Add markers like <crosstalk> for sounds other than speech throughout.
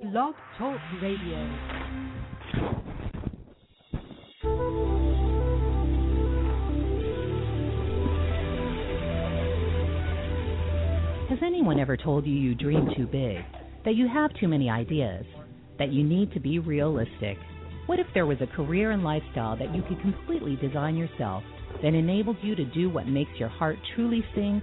Blog Talk Radio. Has anyone ever told you you dream too big? That you have too many ideas? That you need to be realistic? What if there was a career and lifestyle that you could completely design yourself that enabled you to do what makes your heart truly sing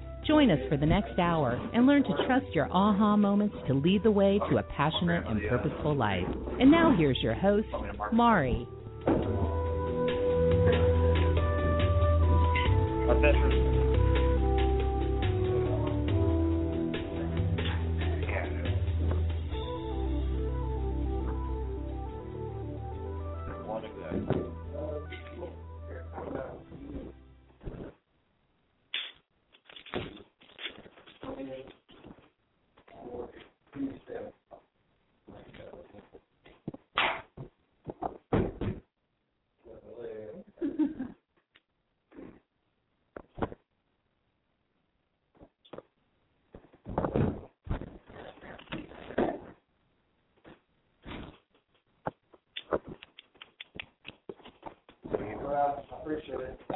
Join us for the next hour and learn to trust your aha moments to lead the way to a passionate and purposeful life. And now here's your host, Mari. Appreciate it.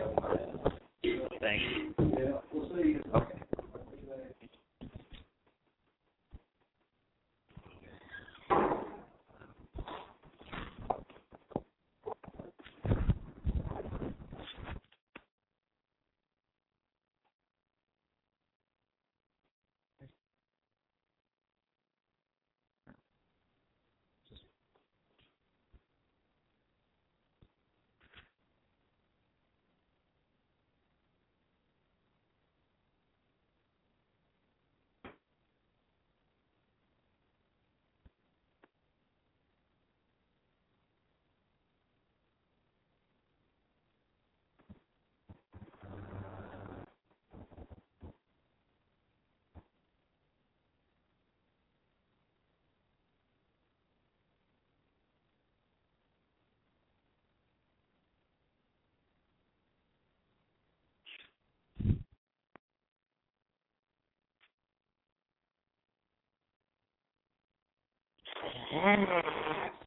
Okay.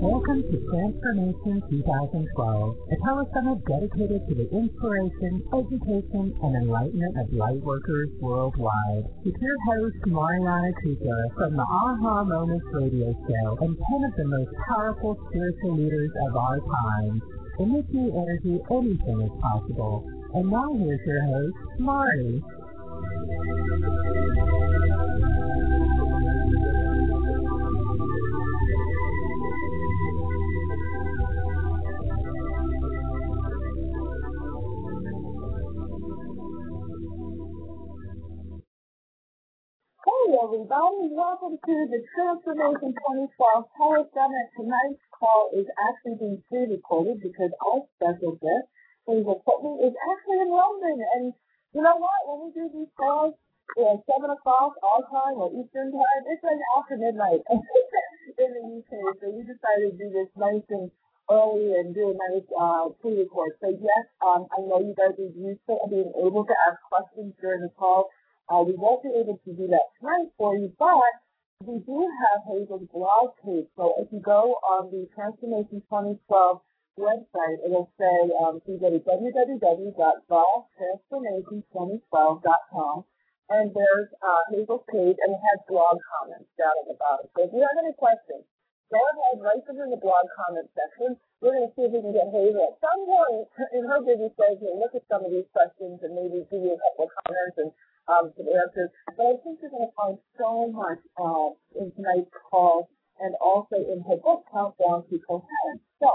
Welcome to Transformation 2012, a telesummit dedicated to the inspiration, education, and enlightenment of lightworkers worldwide. With your host, Mariana Cooper, from the Aha Moments radio show and 10 of the most powerful spiritual leaders of our time. In this new energy, anything is possible. And now here's your host, Mari. Everybody, welcome to the Transformation 2012 Power Summit. Tonight's call is actually being pre-recorded because our special guest, Hazel Courteney, is actually in London. And you know what? When we do these calls, yeah, seven o'clock our time or Eastern time, it's like after midnight <laughs> in the UK. So we decided to do this nice and early and do a nice uh, pre-record. So yes, um, I know you guys are used to being able to ask questions during the call. Uh, we won't be able to do that tonight for you, but we do have Hazel's blog page. So if you go on the Transformation 2012 website, it'll say um, you go to www.golftransformation2012.com and there's uh, Hazel's page and it has blog comments down at the bottom. So if you have any questions, go ahead, write them in the blog comment section. We're going to see if we can get Hazel at some point in her busy schedule look at some of these questions and maybe give you a couple of comments and um, some answers. But I think you're going to find so much uh, in tonight's call and also in her book, Countdown to Coherence. So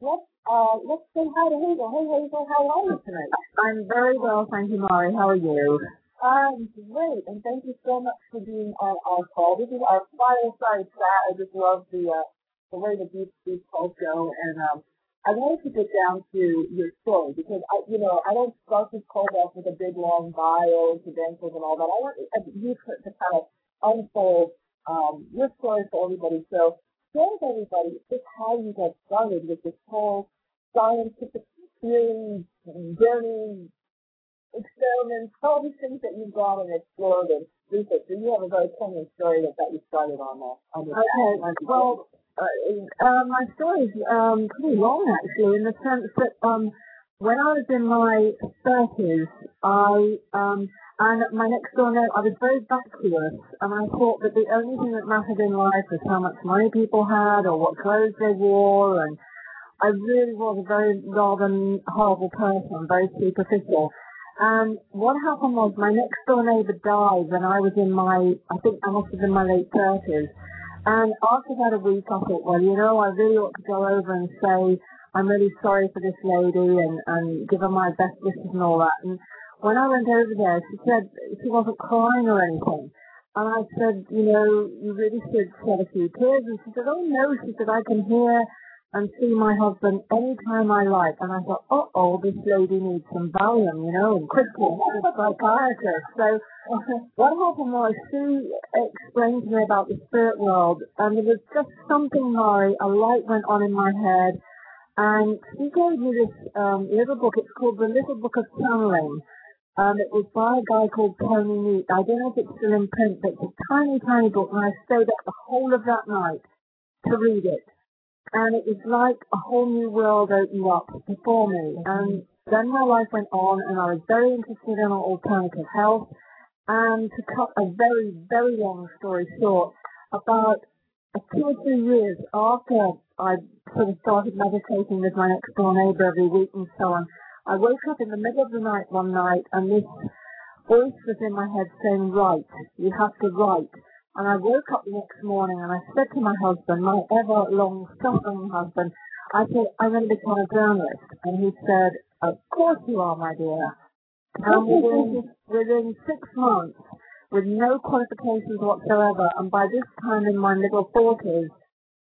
let's uh, let's say hi to Hazel. Hey Hazel, how are you tonight? I'm very well, thank you, Mari. How are you? I'm great, and thank you so much for being on our call. This is our fireside chat. I just love the uh, the way that these these calls go, and um, I wanted to get down to your story because I, you know, I don't start this call off with a big long bio, and credentials, and all that. I want you to, kind of unfold um, your story for everybody. So, share with everybody just how you got started with this whole scientific theory journey experiments, all these things that you've gone and explored and researched. So you have a very poignant story that got you started on that. On Okay, well, uh, uh, my story is um, pretty long actually, in the sense that um, when I was in my thirties, I um, and my next door neighbor, I was very vacuous, and I thought that the only thing that mattered in life was how much money people had or what clothes they wore, and I really was a very rather horrible person, very superficial. And what happened was my next door neighbor died when I was in my, I think I must have been my late thirties. And after about a week, I thought, well, you know, I really ought to go over and say, I'm really sorry for this lady and, and give her my best wishes and all that. And when I went over there, she said she wasn't crying or anything. And I said, you know, you really should shed a few tears. And she said, oh no, she said, I can hear and see my husband anytime I like. And I thought, uh oh, this lady needs some Valium, you know, and quickly, she's a psychiatrist. So <laughs> what happened was she explained to me about the spirit world, and there was just something, Mari, a light went on in my head. And she gave me this um, little book. It's called The Little Book of Channeling. Um, it was by a guy called Tony Neate. I don't know if it's still in print, but it's a tiny, tiny book, and I stayed up the whole of that night to read it and it was like a whole new world opened up before me. And then my life went on, and I was very interested in alternative health. And to cut a very, very long story short, about two or three years after I sort of started meditating with my next door neighbor every week and so on, I woke up in the middle of the night one night, and this voice was in my head saying, "Write, you have to write." And I woke up the next morning and I said to my husband, my ever long suffering husband, I said, I'm going to become a journalist. And he said, of course you are, my dear. And within, within six months, with no qualifications whatsoever, and by this time in my middle forties,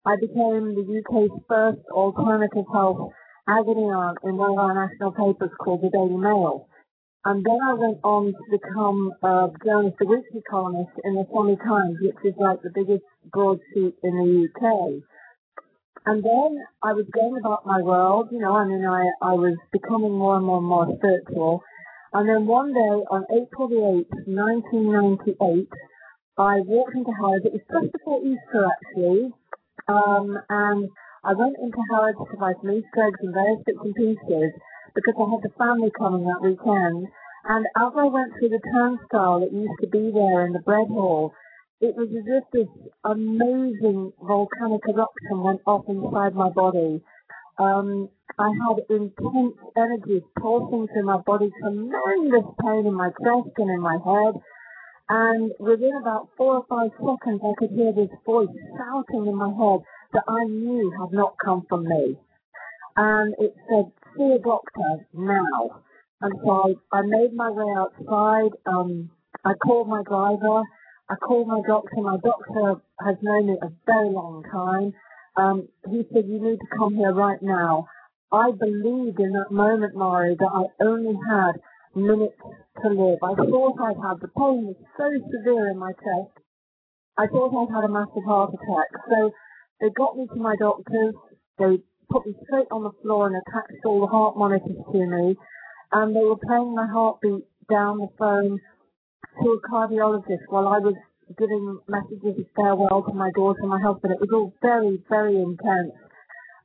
I became the UK's first alternative health agony aunt in one of our national papers called the Daily Mail. And then I went on to become a journalist, a weekly columnist in the Sunday Times, which is like the biggest broadsheet in the UK. And then I was going about my world, you know, I mean, I, I was becoming more and more and more spiritual. And then one day on April the 8th, 1998, I walked into Harrods. It was just before Easter, actually. Um, and I went into Harrods to buy some Easter eggs and various bits and pieces because I had the family coming that weekend. And as I went through the turnstile that used to be there in the bread hall, it was as if this amazing volcanic eruption went off inside my body. Um, I had intense energy pulsing through my body, tremendous pain in my chest and in my head. And within about four or five seconds, I could hear this voice shouting in my head that I knew had not come from me. And it said, see a doctor now. And so I, I made my way outside. Um, I called my driver. I called my doctor. My doctor has known me a very long time. Um, he said, you need to come here right now. I believed in that moment, Mari, that I only had minutes to live. I thought I'd had, the pain was so severe in my chest, I thought I'd had a massive heart attack. So they got me to my doctors, they put me straight on the floor and attached all the heart monitors to me, and they were playing my heartbeat down the phone to a cardiologist while I was giving messages of farewell to my daughter and my husband. It was all very, very intense.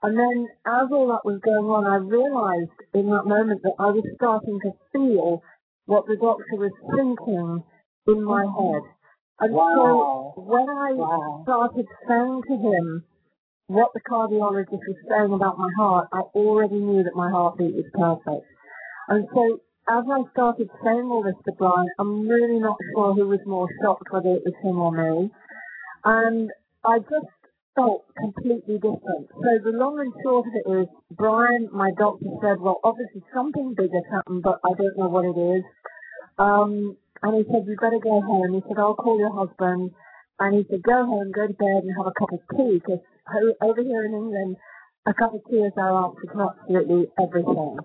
And then as all that was going on, I realized in that moment that I was starting to feel what the doctor was thinking in my head. And Wow. so when I Wow. started saying to him what the cardiologist was saying about my heart, I already knew that my heartbeat was perfect. And so as I started saying all this to Brian, I'm really not sure who was more shocked, whether it was him or me. And I just felt completely different. So the long and short of it is, Brian, my doctor said, well, obviously something big has happened, but I don't know what it is. Um, and he said, you better go home. He said, I'll call your husband. And he said, go home, go to bed and have a cup of tea, because over here in England, a cup of tea is our answer to absolutely everything.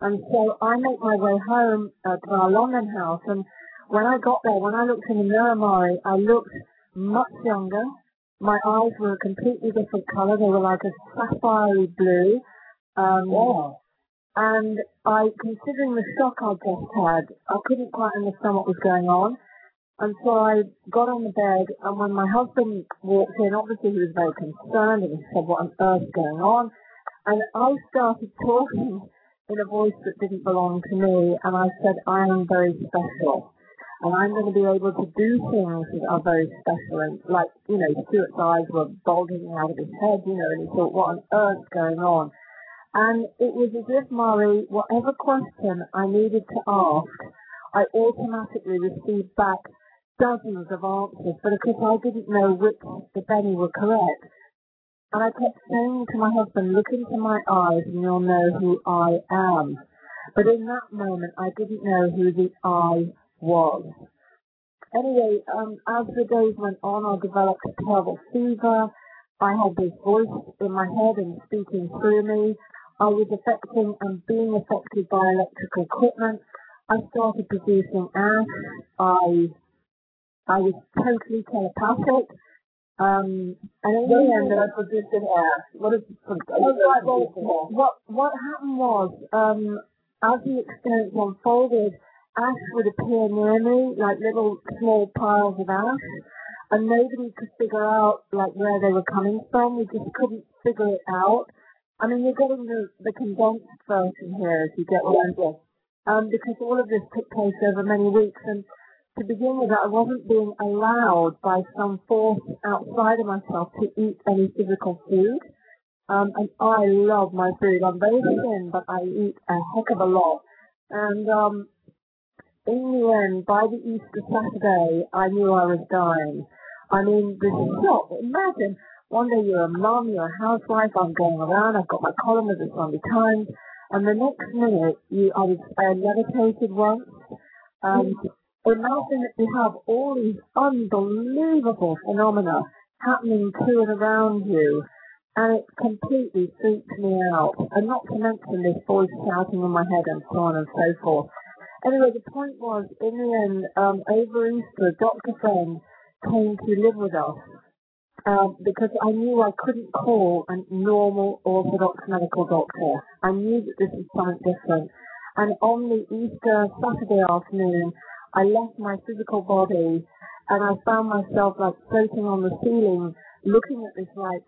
And so I make my way home uh, to our London house, and when I got there, when I looked in the mirror, Mari, I looked much younger. My eyes were a completely different colour. They were like a sapphire blue. Um, Wow. and I, considering the shock I just had, I couldn't quite understand what was going on. And so I got on the bed, and when my husband walked in, obviously he was very concerned, and he said, what on earth's going on? And I started talking in a voice that didn't belong to me, and I said, I am very special. And I'm going to be able to do things that are very special. And like, you know, Stuart's eyes were bulging out of his head, you know, and he thought, what on earth's going on? And it was as if, Murray, whatever question I needed to ask, I automatically received back dozens of answers, but of course I didn't know which, if any, were correct. And I kept saying to my husband, look into my eyes and you'll know who I am. But in that moment, I didn't know who the I was. Anyway, um, as the days went on, I developed a terrible fever. I had this voice in my head and speaking through me. I was affecting and being affected by electrical equipment. I started producing ash. I I was totally telepathic. Um, and in What the is end, it producing ass? What is Oh, right, well, what what happened was, um, as the experience unfolded, ash would appear near me, like little small piles of ash, and nobody could figure out like where they were coming from. We just couldn't figure it out. I mean, you're getting the, the condensed version here, if you get what I'm saying. Um, because all of this took place over many weeks, and to begin with, I wasn't being allowed by some force outside of myself to eat any physical food. Um, and I love my food. I'm very thin, but I eat a heck of a lot. And um, in the end, by the Easter Saturday, I knew I was dying. I mean, this shock. Imagine one day you're a mum, you're a housewife. I'm going around. I've got my column of the Sunday Times, and the next minute, you I was I levitated once. Um, imagine that you have all these unbelievable phenomena happening to and around you, and it completely freaks me out. And not to mention this voice shouting in my head and so on and so forth. Anyway, the point was, in the end, um, over Easter, doctor friend came to live with us um, because I knew I couldn't call a normal orthodox medical doctor. I knew that this was something different. And on the Easter Saturday afternoon, I left my physical body and I found myself like floating on the ceiling, looking at this like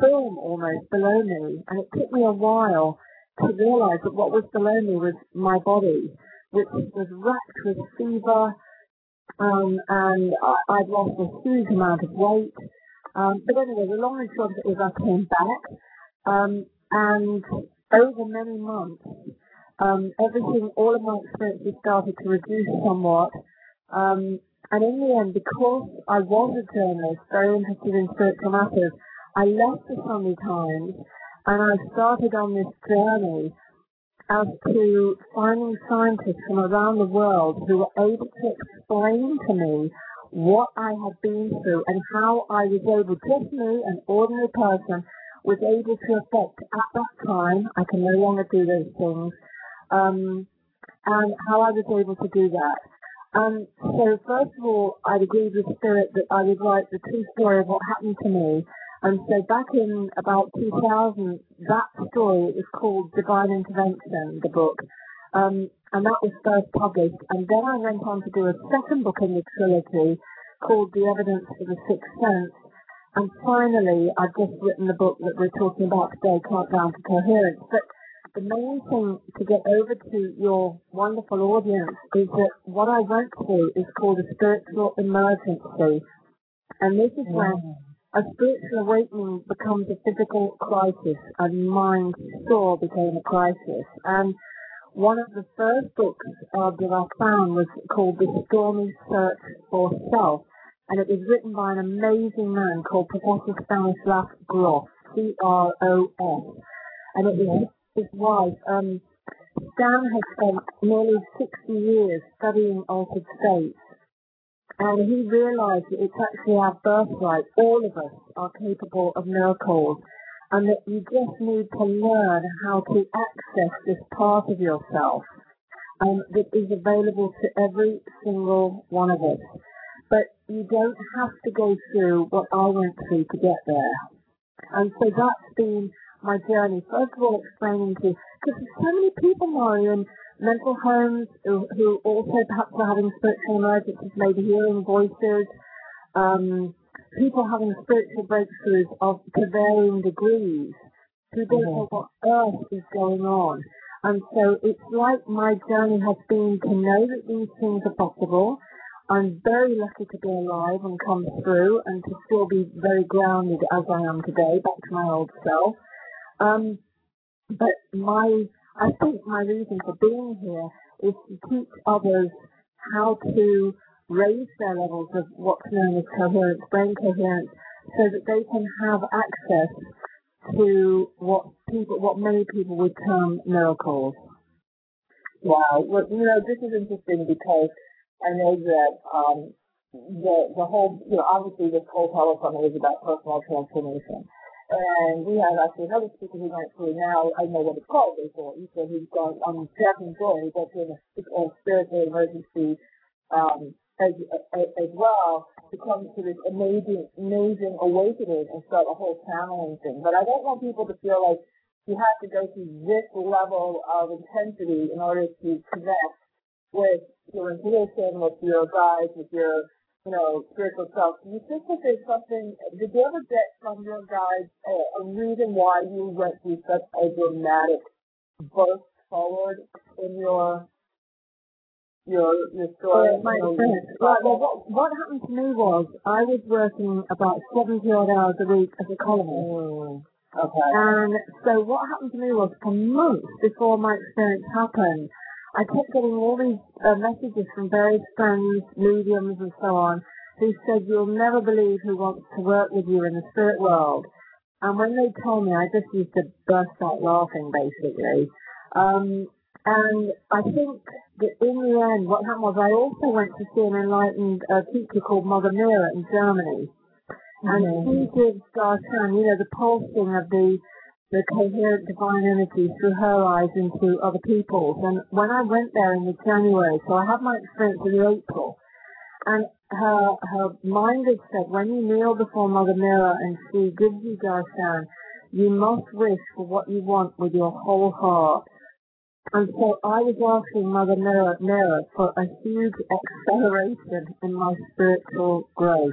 film almost below me. And it took me a while to realize that what was below me was my body, which was racked with fever, um, and I, I'd lost a huge amount of weight. Um, but anyway, the long and short of it is I came back, um, and over many months, um, everything, all of my experiences started to reduce somewhat. Um, and in the end, because I was a journalist, very interested in spiritual matters, I left the Sunday Times and I started on this journey as to finding scientists from around the world who were able to explain to me what I had been through and how I was able, just me, an ordinary person, was able to affect at that time, I can no longer do those things, um, and how I was able to do that. Um, so first of all, I'd agreed with Spirit that I would write the true story of what happened to me. And so back in about 2000, that story is called Divine Intervention, the book. Um, and that was first published. And then I went on to do a second book in the trilogy called The Evidence for the Sixth Sense. And finally, I've just written the book that we're talking about today, Countdown to Coherence. But the main thing to get over to your wonderful audience is that what I went through is called a spiritual emergency. And this is when a spiritual awakening becomes a physical crisis and mind store became a crisis. And one of the first books uh, that I found was called The Stormy Search for Self, and it was written by an amazing man called Professor Stanislav Grof, C-R-O-F, and it was his wife. Um, Stan has spent nearly 60 years studying altered states, and he realized that it's actually our birthright. All of us are capable of miracles and that you just need to learn how to access this part of yourself um, that is available to every single one of us. But you don't have to go through what I went through to get there. And so that's been my journey. First of all, explaining to, because there's so many people, Mario, in mental homes who, who also perhaps are having spiritual emergencies, maybe hearing voices, um, people having spiritual breakthroughs of to varying degrees who don't know what earth is going on. And so it's like my journey has been to know that these things are possible. I'm very lucky to be alive and come through and to still be very grounded as I am today, back to my old self. Um, but my, I think my reason for being here is to teach others how to raise their levels of what's known as coherence, brain coherence, so that they can have access to what people, what many people would term miracles. Wow. Well, you know, this is interesting because I know that um, the the whole, you know, obviously this whole telesummit is about personal transformation. And we have actually another speaker who went through now, I know what it's called before. He said he's gone on Jack and Joy, he went through a, spiritual emergency um, as, as, as well to come to this amazing, amazing awakening and start a whole channeling thing. But I don't want people to feel like you have to go through this level of intensity in order to connect with your intuition, with your guides, with your, you know, spiritual self. Do you think that there's something, did you ever get from your guides a, a reason why you went through such a dramatic burst forward in your your your story. Uh, my experience. Well, well, what, what happened to me was I was working about 70 odd hours a week as a columnist. Mm, okay. And so what happened to me was for months before my experience happened, I kept getting all these uh, messages from various friends, mediums and so on, who said, you'll never believe who wants to work with you in the spirit world. And when they told me, I just used to burst out laughing, basically. Um, and I think that in the end, what happened was I also went to see an enlightened uh, teacher called Mother Meera in Germany. And Mm-hmm. she gives Darshan, you know, the pulsing of the the coherent divine energy through her eyes into other people's. And when I went there in the January, so I had my experience in April, and her her mind had said, when you kneel before Mother Meera and she gives you darshan, you must wish for what you want with your whole heart. And so I was asking Mother Meera, Meera for a huge acceleration in my spiritual growth.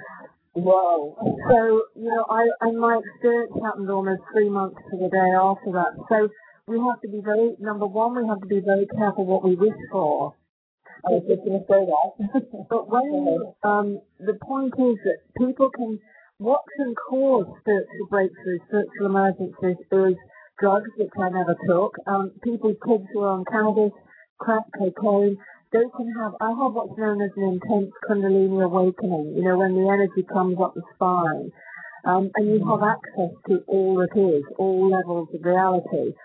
Whoa. So, you know, I, my experience happened almost three months to the day after that. So we have to be very, number one, we have to be very careful what we wish for. I was just going to say that. <laughs> But when, um, the point is that people can, what can cause spiritual breakthroughs, spiritual emergencies is drugs, which I never took. Um, people, kids who are on cannabis, crack, cocaine, they can have, I have what's known as an intense kundalini awakening, you know, when the energy comes up the spine. Um, and you have access to all that is, all levels of reality.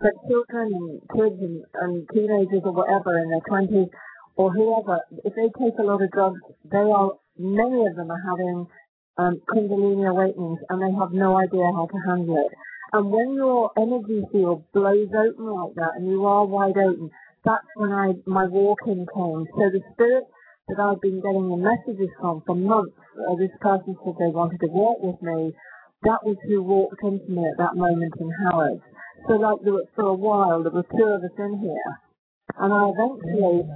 But children and kids and, and teenagers or whatever in their twenties or whoever, if they take a lot of drugs, they are, many of them are having um, kundalini awakenings and they have no idea how to handle it. And when your energy field blows open like that and you are wide open, that's when I my walk-in came. So the spirit that I've been getting the messages from for months, uh, this person said they wanted to walk with me. That was who walked into me at that moment in Harrods. So like there were, for a while there were two of us in here, and I eventually,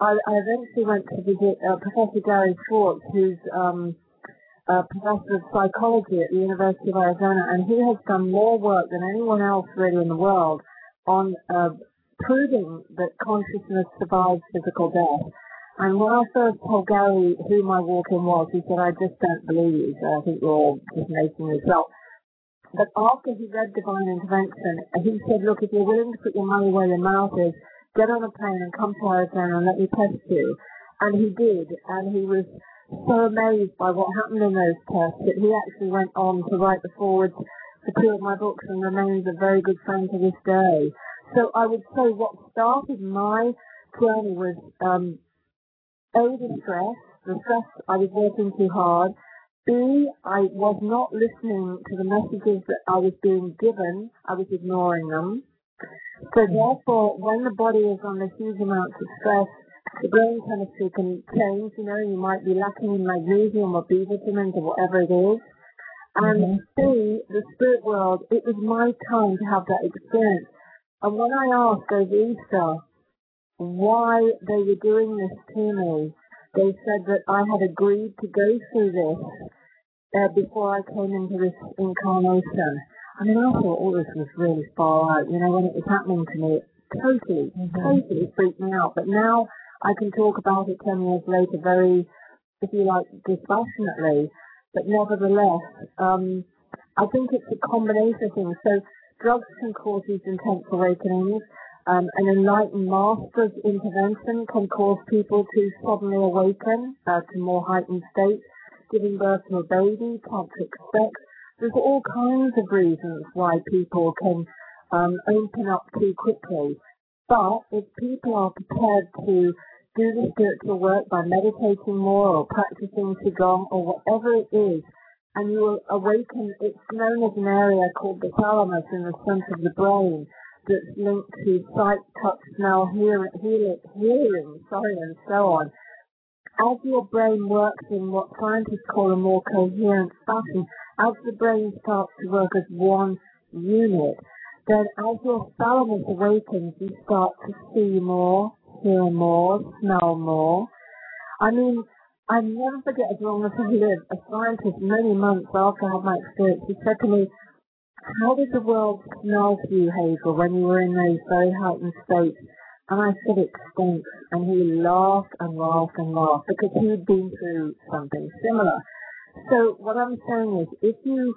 I, I eventually went to visit uh, Professor Gary Schwartz, who's um, a professor of psychology at the University of Arizona, and he has done more work than anyone else really in the world on uh, proving that consciousness survives physical death. And when I first told Gary who my walk-in was, he said, I just don't believe you, so I think you're all just making this up. But after he read Divine Intervention, he said, look, if you're willing to put your money where your mouth is, get on a plane and come to Arizona and let me test you. And he did, and he was so amazed by what happened in those tests that he actually went on to write the forwards for two of my books and remains a very good friend to this day. So I would say what started my journey was um, A, the stress, the stress I was working too hard. B, I was not listening to the messages that I was being given. I was ignoring them. So therefore, when the body is under huge amounts of stress, the brain chemistry can change. You know, you might be lacking in magnesium or B vitamins or whatever it is. And mm-hmm. the spirit world, it was my time to have that experience. And when I asked over Easter why they were doing this to me, they said that I had agreed to go through this uh, before I came into this incarnation. I mean, I thought all this was really far out. You know, when it was happening to me, it totally, mm-hmm. totally freaked me out. But now I can talk about it 10 years later very, if you like, dispassionately. But nevertheless, um, I think it's a combination of things. So drugs can cause these intense awakenings. Um, an enlightened master's intervention can cause people to suddenly awaken uh, to more heightened states. Giving birth to a baby, tantric sex. There's all kinds of reasons why people can um, open up too quickly. But if people are prepared to do the spiritual work by meditating more or practicing Qigong or whatever it is, and you will awaken, it's known as an area called the thalamus in the center of the brain that's linked to sight, touch, smell, hearing, hearing, hearing sorry, and so on. As your brain works in what scientists call a more coherent fashion, as the brain starts to work as one unit, then as your thalamus awakens, you start to see more, hear more, smell more. I mean, I never forget as long as I live, a scientist many months after I had my experience, he said to me, how did the world smell to you, Hazel, when you were in those very heightened states? And I said it stinks. And he laughed and laughed and laughed because he had been through something similar. So what I'm saying is, if you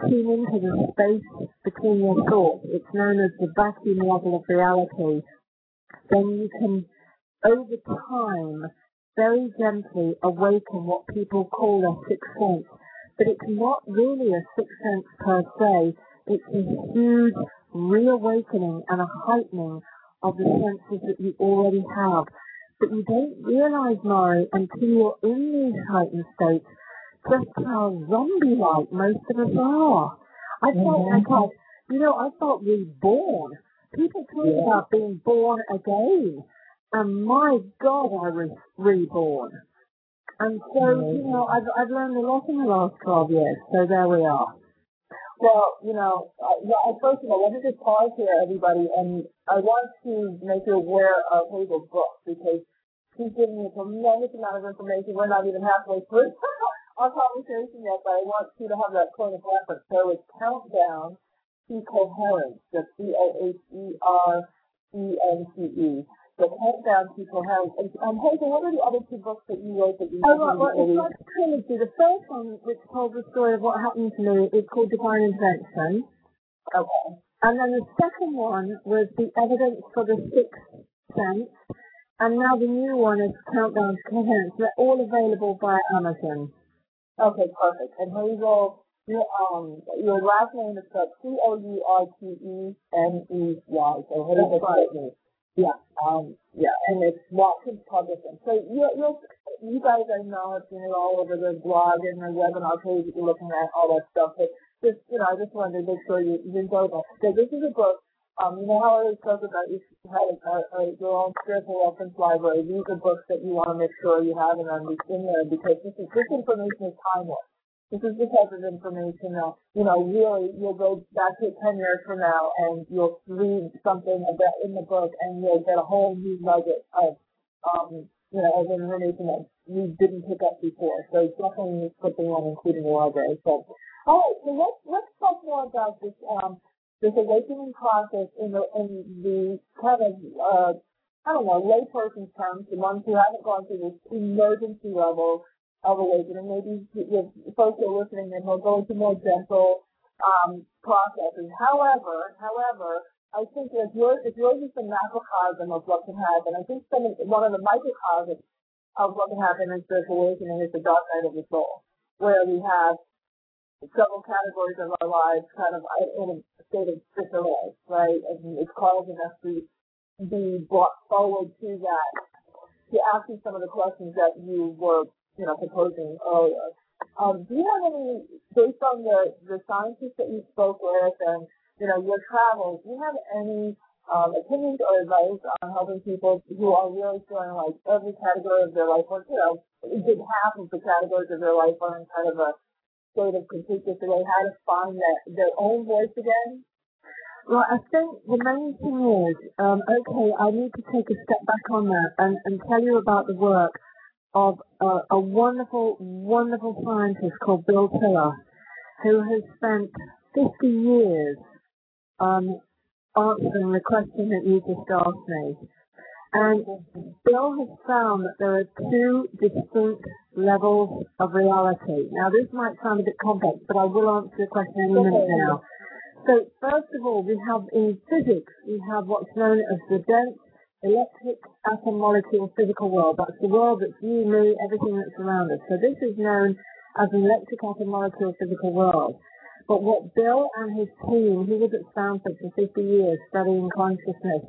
tune into the space between your thoughts, it's known as the vacuum level of reality, then you can, over time, very gently awaken what people call a sixth sense. But it's not really a sixth sense per se. It's a huge reawakening and a heightening of the senses that you already have. But you don't realize, Mari, until you're in these heightened states, just how zombie-like most of us are. I felt mm-hmm. like I, you know, I felt reborn. People talk yeah. about being born again. And my God, I was reborn. And so, you know, I've, I've learned a lot in the last 12 years. So there we are. Well, you know, uh, yeah, first of all, let me just pause here, everybody, and I want to make you aware of Hazel's book because she's giving me a tremendous amount of information. We're not even halfway through <laughs> our conversation yet, but I want you to have that point of reference. So it's Countdown to Coherence, the C-O-H-E-R-E-N-C-E. The Countdown to Coherence. And um, Hazel, what are the other two books that you wrote that you Oh, well, well it's like a trilogy. The first one, which tells the story of what happened to me, is called Divine Intervention. Okay. And then the second one was The Evidence for the Sixth Sense. And now the new one is Countdown to Coherence. They're all available via Amazon. Okay, perfect. And Hazel, your um your last name is spelled C O U R T E N E Y. So Hazel right. Yeah. Um yeah, and it's Watkins Publishing. So you you guys I know have it all over the blog and the webinar page that you're looking at, all that stuff. But just you know, I just wanted to make sure you, you enjoy that. So this is a book Um, you know how I spoke about you had a, a, your own spiritual reference library. These are books that you want to make sure you have in, in there because this, is, this information is timeless. This is the type of information that, you know, really you'll go back to it 10 years from now and you'll read something about in the book and you'll get a whole new nugget of, um, you know, of information that you didn't pick up before. So definitely something on including the library. So, all right, so let's, let's talk more about this, um, this awakening process in the, in the kind of, uh, I don't know, layperson's terms, the ones who haven't gone through this emergency level of awakening. Maybe with folks who are listening and they'll go into more gentle um, processes. However, however, I think if yours, if yours is the macrocosm of what can happen, I think some of, one of the microcosms of what can happen in spiritual awakening is the dark night of the soul, where we have several categories of our lives kind of in a state of disarray, right? And it's causing us to be brought forward to that, to asking some of the questions that you were you know, proposing earlier. Um, do you have any, based on the, the scientists that you spoke with and, you know, your travels, do you have any um, opinions or advice on helping people who are really feeling like every category of their life, or, you know, a good half of the categories of their life are in kind of a state of complete disarray, how to find that, their own voice again? Well, I think the main thing is, um, okay, I need to take a step back on that and, and tell you about the work of uh, a wonderful, wonderful scientist called Bill Tiller, who has spent 50 years um, answering the question that you just asked me. And Bill has found that there are two distinct levels of reality. Now, this might sound a bit complex, but I will answer the question in a minute now. So, first of all, we have in physics, we have what's known as the dense electric atom molecule physical world. That's the world that's you, me, everything that's around us. So this is known as an electric atom molecule physical world. But what Bill and his team, he was at Stanford for 50 years studying consciousness,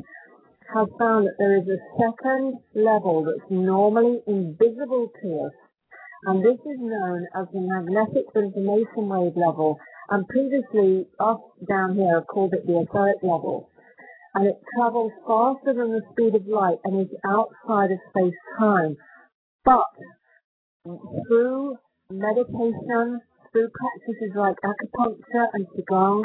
have found that there is a second level that's normally invisible to us. And this is known as the magnetic information wave level. And previously, us down here have called it the etheric level and it travels faster than the speed of light and is outside of space-time. But through meditation, through practices like acupuncture and qigong,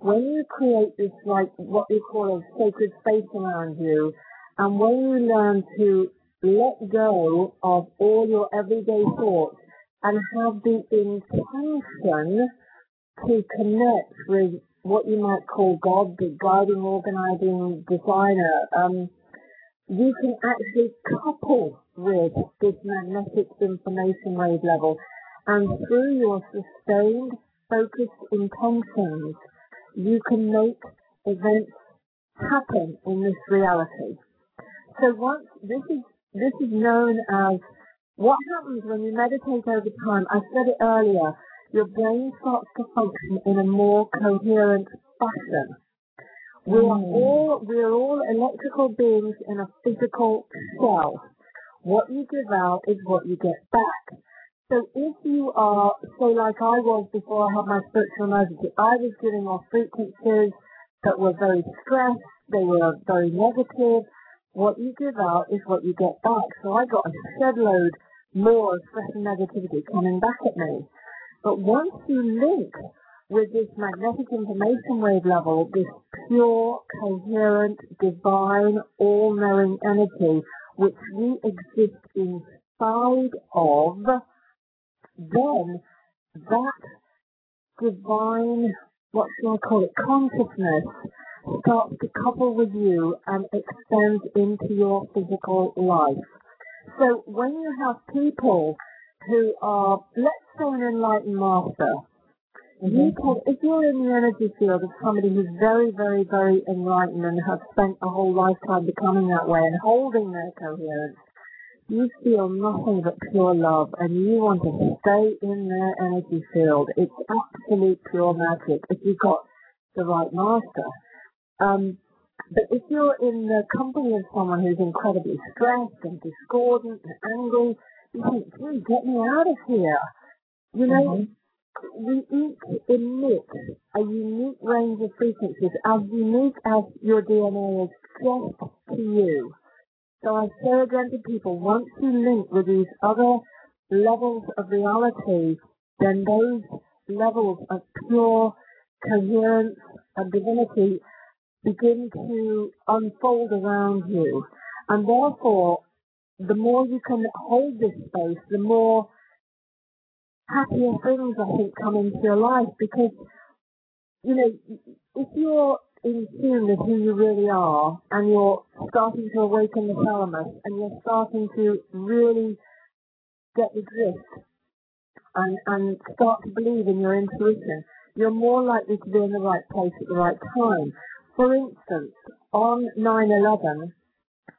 when you create this like what we call a sacred space around you, and when you learn to let go of all your everyday thoughts and have the intention to connect with what you might call God, the guiding, organizing designer, um, you can actually couple with this magnetic information wave level and through your sustained focused intentions, you can make events happen in this reality. So once this is this is known as what happens when you meditate over time. I said it earlier your brain starts to function in a more coherent fashion. We are mm. all we are all electrical beings in a physical shell. What you give out is what you get back. So if you are, say like I was before I had my spiritual emergency, I was giving off frequencies that were very stressed, they were very negative. What you give out is what you get back. So I got a shed load more of stress and negativity coming back at me. But once you link with this magnetic information wave level, this pure, coherent, divine, all-knowing energy, which we exist inside of, then that divine, what shall I call it, consciousness starts to couple with you and extends into your physical life. So when you have people who are, let's say, an enlightened master. Mm-hmm. You can, if you're in the energy field of somebody who's very, very, very enlightened and has spent a whole lifetime becoming that way and holding their coherence, you feel nothing but pure love and you want to stay in their energy field. It's absolute pure magic if you've got the right master. Um, but if you're in the company of someone who's incredibly stressed and discordant and angry, you think, get me out of here. You know, mm-hmm. we each emit a unique range of frequencies, as unique as your DNA is just to you. So I say again to people, once you link with these other levels of reality, then those levels of pure coherence and divinity begin to unfold around you. And therefore, the more you can hold this space, the more happier things I think come into your life because, you know, if you're in tune with who you really are and you're starting to awaken the thalamus and you're starting to really get the drift and, and start to believe in your intuition, you're more likely to be in the right place at the right time. For instance, on 9-11,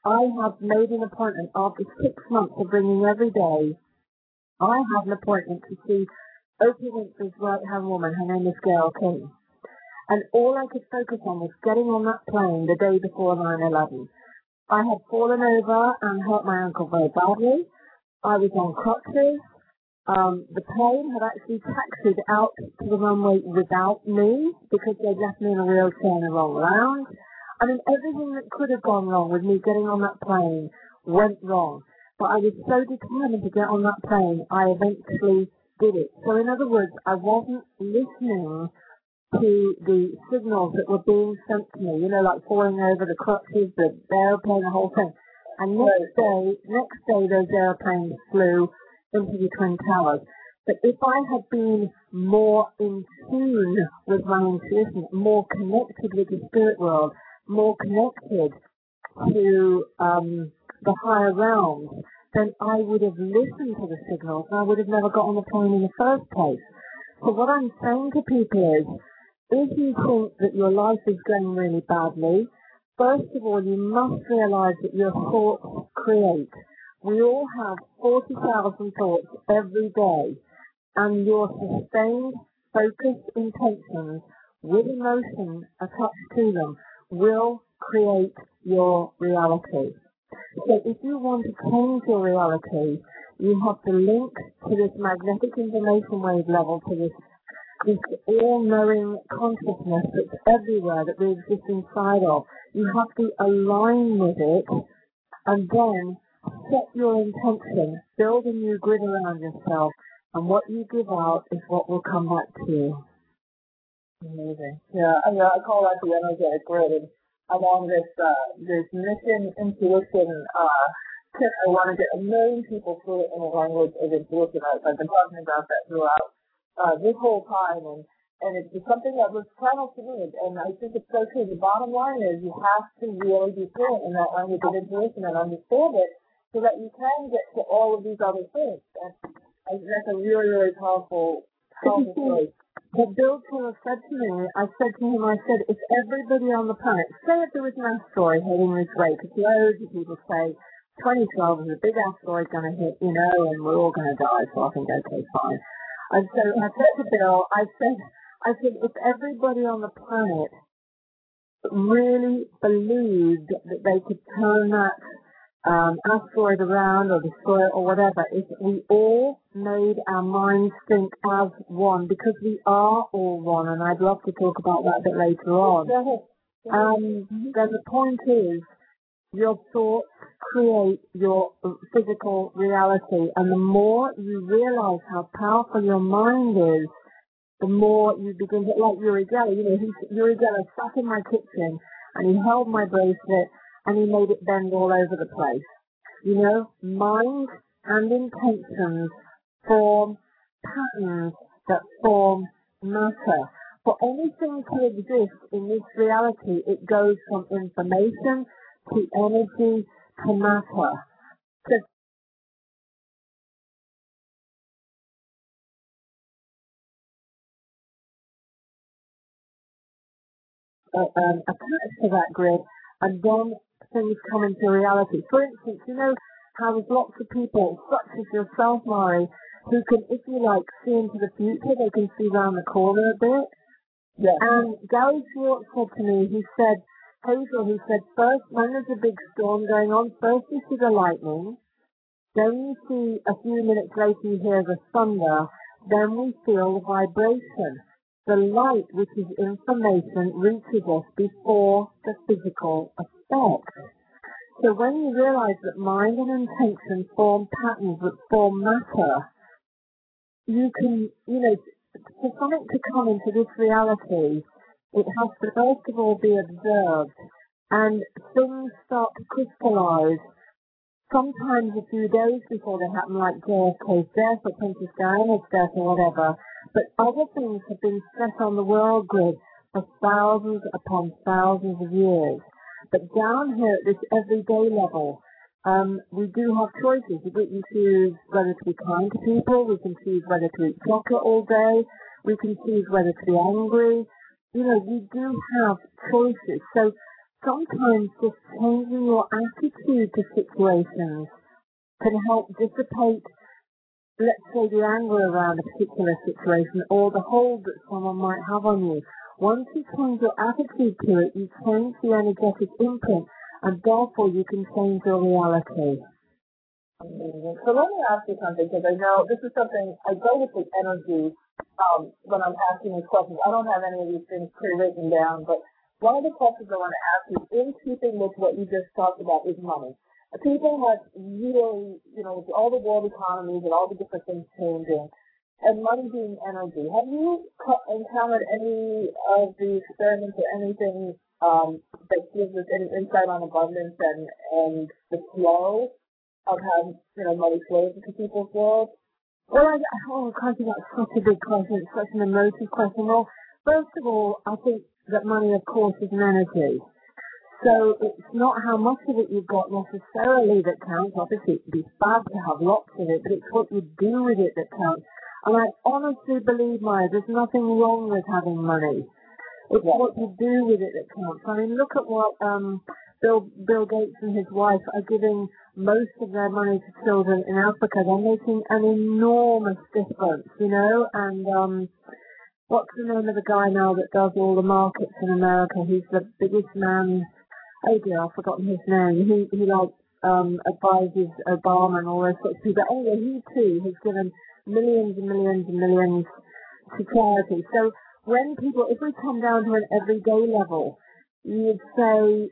I have made an appointment after six months of bringing every day I had an appointment to see Oprah Winfrey's right-hand woman. Her name is Gayle King. And all I could focus on was getting on that plane the day before 9-11. I had fallen over and hurt my ankle very badly. I was on crutches. Um, the plane had actually taxied out to the runway without me because they'd left me in a wheelchair in the wrong lounge. I mean, everything that could have gone wrong with me getting on that plane went wrong. But I was so determined to get on that plane, I eventually did it. So in other words, I wasn't listening to the signals that were being sent to me, you know, like falling over the crutches, the airplane, the whole thing. And next day, next day those airplanes flew into the Twin Towers. But if I had been more in tune with my intuition, more connected with the spirit world, more connected to um, the higher realms, then I would have listened to the signals and I would have never got on the plane in the first place. So what I'm saying to people is, if you think that your life is going really badly, first of all, you must realize that your thoughts create. We all have 40,000 thoughts every day, and your sustained, focused intentions with emotion attached to them will create your reality. So if you want to change your reality, you have to link to this magnetic information wave level, to this, this all-knowing consciousness that's everywhere, that we exist inside of. You have to align with it and then set your intention, build a new grid around yourself, and what you give out is what will come back to you. Amazing. Yeah, I, mean, I call that the energetic grid. And this uh, this mission intuition uh, tip. I want to get a million people fluent in the language of intuition. I've, I've been talking about that throughout uh, this whole time, and and it's something that was channeled to me. And I think it's so true. The bottom line is you have to really be fluent in that language of intuition and understand it, so that you can get to all of these other things. And I think that's a really really powerful powerful choice. But Bill Tiller said to me, I said to him, I said, if everybody on the planet, say if there was an asteroid heading this way, because loads of people say 2012 is a big asteroid going to hit, you know, and we're all going to die, so I think, okay, fine. And so I said to Bill, I said, I said, if everybody on the planet really believed that they could turn that um, asteroid around or destroy it or whatever, if we all made our minds think as one, because we are all one, and I'd love to talk about that a bit later on. Um, then the point is, your thoughts create your physical reality, and the more you realize how powerful your mind is, the more you begin to, like Uri Geller, you know, Uri Geller sat in my kitchen and he held my bracelet and he made it bend all over the place. You know, mind and intentions form patterns that form matter. For anything to exist in this reality, it goes from information to energy to matter. Uh, um, attached to that grid, and then things come into reality. For instance, you know how there's lots of people, such as yourself, Mari, who can, if you like, see into the future. They can see around the corner a bit. Yes. And Gary Schwartz said to me, he said, Hazel, he said, first, when there's a big storm going on, first you see the lightning, then you see a few minutes later you hear the thunder, then we feel the vibration. The light, which is information, reaches us before the physical effect. So when you realize that mind and intention form patterns that form matter, you can, you know, for something to come into this reality, it has to first of all be observed and things start to crystallize sometimes a few days before they happen, like JFK's death or Princess Diana's death or whatever. But other things have been set on the world grid for thousands upon thousands of years. But down here at this everyday level, um, we do have choices. We can choose whether to be kind to people. We can choose whether to eat chocolate all day. We can choose whether to be angry. You know, we do have choices. So sometimes just changing your attitude to situations can help dissipate, let's say, the anger around a particular situation or the hold that someone might have on you. Once you change your attitude to it, you change the energetic imprint and therefore you can change your reality. So let me ask you something because I know this is something I go with the energy um, when I'm asking these questions. I don't have any of these things pre-written down, but one of the questions I want to ask you, in keeping with what you just talked about, is money. People have really, you know, with all the world economies and all the different things changing, and money being energy, have you encountered any of the experiments or anything um, that gives us any insight on abundance and, and the flow of how, you know, money flows into people's world? Well, I, oh, God, that's such a big question. Such an emotive question. Well, first of all, I think that money, of course, is an energy. So it's not how much of it you've got necessarily that counts. Obviously, it'd be fab to have lots of it, but it's what you do with it that counts. And I honestly believe, Maya, there's nothing wrong with having money. It's yeah. what you do with it that counts. I mean, look at what um, Bill Bill Gates and his wife are giving most of their money to children in Africa. They're making an enormous difference, you know, and um, what's the name of the guy now that does all the markets in America? He's the biggest man. Oh dear, I've forgotten his name. He he like um advises Obama and all those sorts of people. But anyway, he too has given millions and millions and millions to charity. So when people, if we come down to an everyday level, you would say,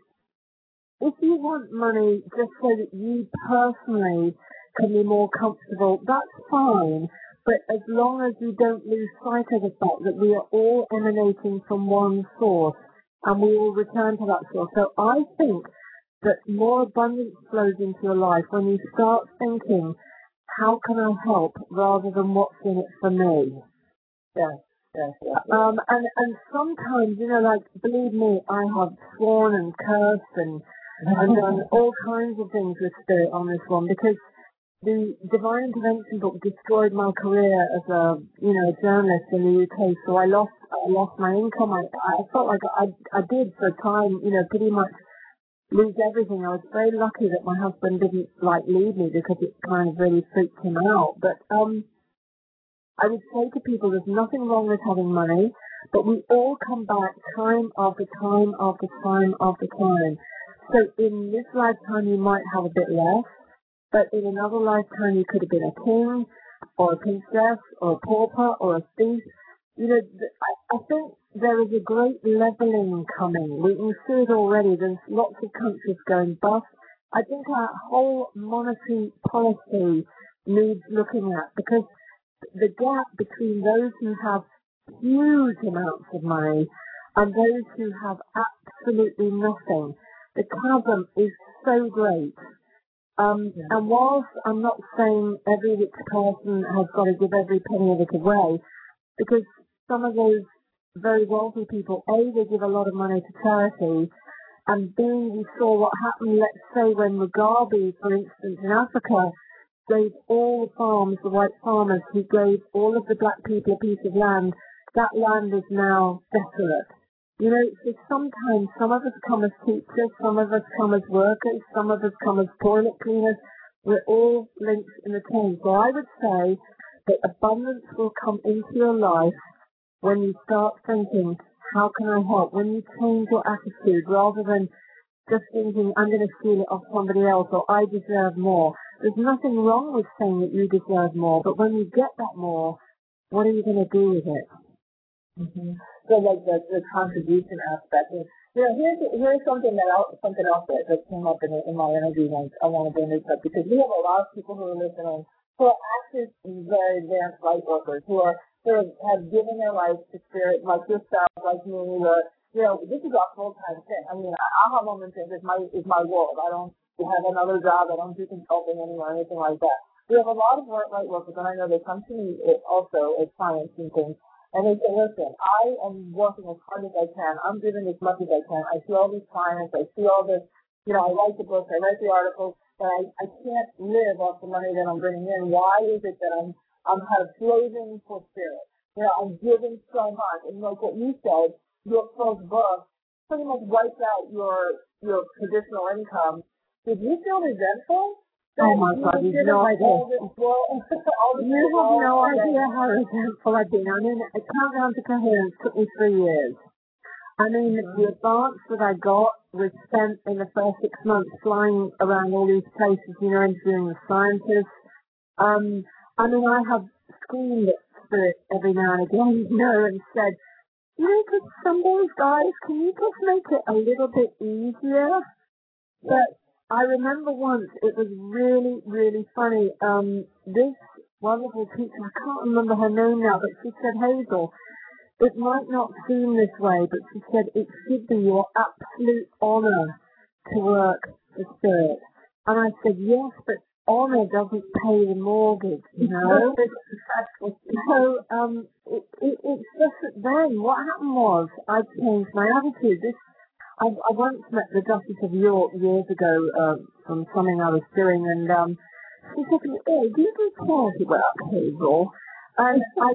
if you want money just so that you personally can be more comfortable, that's fine. But as long as we don't lose sight of the fact that we are all emanating from one source and we will return to that source. So I think that more abundance flows into your life when you start thinking, how can I help rather than what's in it for me? Yes, yes, yes. Um, and, and sometimes, you know, like, believe me, I have sworn and cursed and, and done <laughs> all kinds of things with spirit on this one because the Divine Intervention book destroyed my career as a, you know, journalist in the UK. So I lost, I lost my income. I, I felt like I, I did for a time, you know, pretty much lose everything. I was very lucky that my husband didn't like leave me because it kind of really freaked him out. But, um, I would say to people there's nothing wrong with having money, but we all come back time after time after time after time. So in this lifetime you might have a bit less but in another lifetime, you could have been a king, or a princess, or a pauper, or a thief. You know, I, I think there is a great leveling coming. We can see it already. There's lots of countries going bust. I think our whole monetary policy needs looking at because the gap between those who have huge amounts of money and those who have absolutely nothing, the chasm is so great. Um, yeah. And whilst I'm not saying every rich person has got to give every penny of it away, because some of those very wealthy people, A, they give a lot of money to charity, and B, we saw what happened, let's say, when Mugabe, for instance, in Africa, gave all the farms, the white farmers, he gave all of the black people a piece of land, that land is now desolate. You know, so sometimes some of us come as teachers, some of us come as workers, some of us come as toilet cleaners. We're all linked in the chain. So I would say that abundance will come into your life when you start thinking, how can I help? When you change your attitude rather than just thinking, I'm going to steal it off somebody else or I deserve more. There's nothing wrong with saying that you deserve more, but when you get that more, what are you going to do with it? Mm-hmm. So like the, the contribution aspect. You know, here's here's something that something else that, that came up in, in my interview once. I want to bring this up because we have a lot of people who are listening who are actually very advanced light workers who are who have given their life to spirit, like yourself, like me, you know, this is our full time thing. I mean, aha moment is my is my world. I don't have another job. I don't do consulting anymore or anything like that. We have a lot of work, light workers, and I know they come to me eh, also as clients and things and they say, listen, I am working as hard as I can. I'm giving as much as I can. I see all these clients. I see all this, you know, I write the books. I write the articles. But I, I can't live off the money that I'm bringing in. Why is it that I'm, I'm kind of slaving for spirit? You know, I'm giving so much. And like what you said, your first book pretty much wipes out your, your traditional income. Did you feel resentful? Oh my God, you have no idea. you have no idea how resentful I've been. I mean, a countdown to coherence took me three years. I mean, the advance that I got was spent in the first six months flying around all these places, you know, interviewing the scientists. Um, I mean, I have screamed at Spirit every now and again, you know, and said, you know, because some days, guys, can you just make it a little bit easier? But I remember once it was really, really funny. Um, this wonderful teacher, I can't remember her name now, but she said, Hazel, it might not seem this way, but she said it should be your absolute honour to work for Spirit. And I said, yes, but honour doesn't pay the mortgage, you know? so, um, it, it, it's just that then what happened was I changed my attitude. This I, I once met the Duchess of York years ago uh, from something I was doing, and um, she said to me, "Oh, do you do charity work, Hazel?" And I,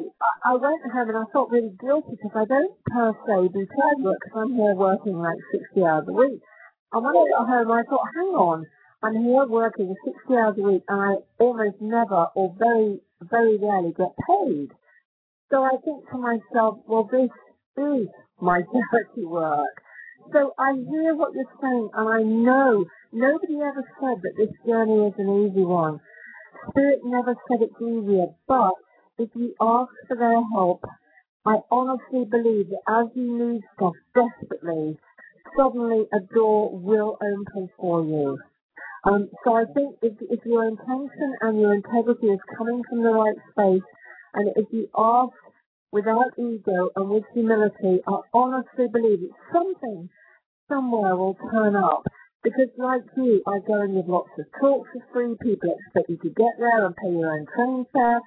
I went home and I felt really guilty because I don't per se do charity work because I'm here working like 60 hours a week. And when I got home, I thought, hang on, I'm here working 60 hours a week and I almost never or very, very rarely get paid. So I think to myself, well, this is my <laughs> charity work. So I hear what you're saying, and I know nobody ever said that this journey is an easy one. Spirit never said it's easier, but if you ask for their help, I honestly believe that as you need stuff desperately, suddenly a door will open for you. Um, so I think if, if your intention and your integrity is coming from the right space, and if you ask without ego and with humility, I honestly believe that something somewhere will turn up. Because like you, I go and give lots of talks for free. People expect you to get there and pay your own train fare.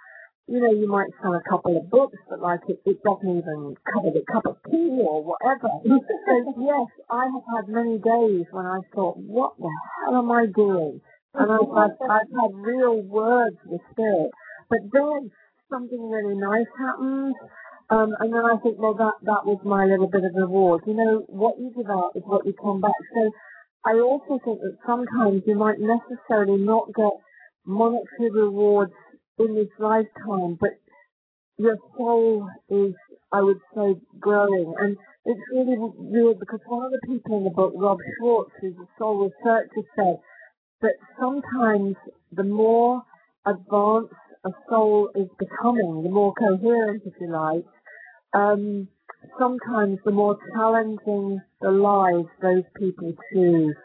You know, you might sell a couple of books, but like it, it doesn't even cover the cup of tea or whatever. <laughs> so yes, I have had many days when I thought, what the hell am I doing? And I've had, I've had real words with spirit. But then something really nice happens. Um, and then I think, well, that, that was my little bit of reward. You know, what you give out is what you come back. So I also think that sometimes you might necessarily not get monetary rewards in this lifetime, but your soul is, I would say, growing. And it's really weird because one of the people in the book, Rob Schwartz, who's a soul researcher, said that sometimes the more advanced a soul is becoming, the more coherent, if you like, um, sometimes the more challenging the lives those people choose.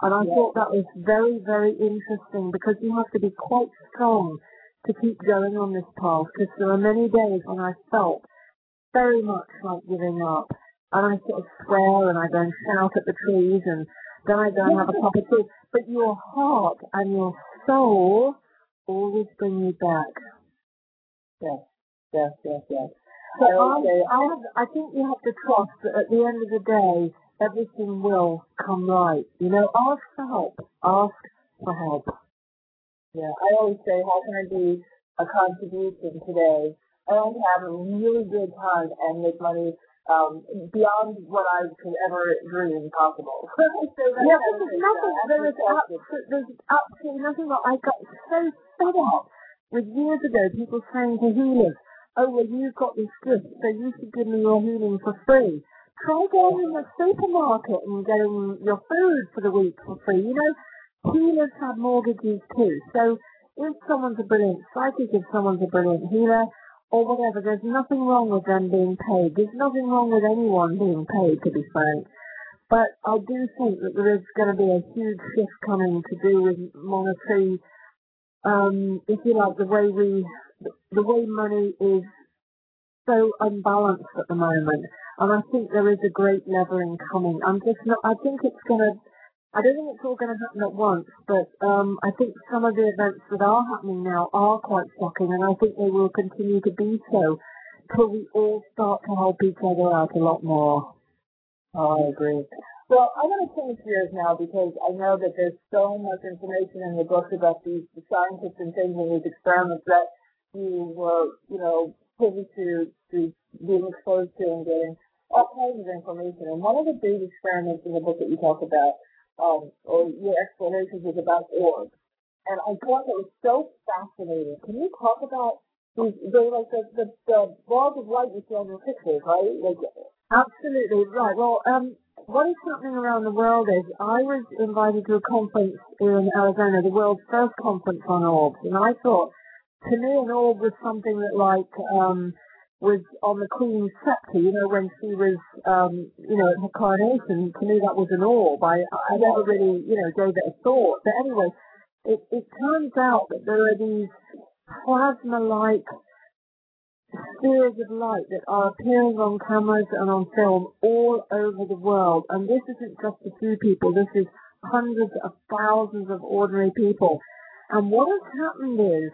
And I yeah. thought that was very, very interesting because you have to be quite strong to keep going on this path because there are many days when I felt very much like giving up. And I sort of swear and I go and shout at the trees and then I go and have a cup of tea. But your heart and your soul always bring you back. Yes, yes, yes, yes. So I, I, have, I think you have to trust that at the end of the day, everything will come right. You know, ask for help. Ask for help. Yeah, I always say, how can I be a contribution today? To have a really good time and make money um, beyond what I could ever dream possible. <laughs> so yeah, there's nothing, there is absolutely, there's absolutely nothing that I got so fed up with years ago, people saying to healers, oh, well, you've got this gift, so you should give me your healing for free. Try going in the supermarket and getting your food for the week for free. You know, healers have mortgages too. So if someone's a brilliant psychic, if someone's a brilliant healer, or whatever. There's nothing wrong with them being paid. There's nothing wrong with anyone being paid, to be frank. But I do think that there is going to be a huge shift coming to do with monetary, um, if you like, the way we, the way money is so unbalanced at the moment. And I think there is a great leveling coming. I'm just not, I think it's going to, I don't think it's all going to happen at once, but um, I think some of the events that are happening now are quite shocking, and I think they will continue to be so till we all start to help each other out a lot more. Oh, I agree. Well, I want to change gears now because I know that there's so much information in the book about these the scientists and things and these experiments that you were, you know, privy to, to being exposed to and getting all kinds of information. And one of the big experiments in the book that you talk about um, or your explanations was about orbs. And I thought it was so fascinating. Can you talk about these, they're like the, the, the balls of light you see on your pictures, right? Like, Absolutely, right. Well, um, what is happening around the world is I was invited to a conference in Arizona, the world's first conference on orbs, and I thought, to me, an orb was something that like, um, was on the Queen's scepter, you know, when she was, um, you know, at her coronation. To me, that was an orb. I, I never really, you know, gave it a thought. But anyway, it, it turns out that there are these plasma-like spheres of light that are appearing on cameras and on film all over the world. And this isn't just a few people. This is hundreds of thousands of ordinary people. And what has happened is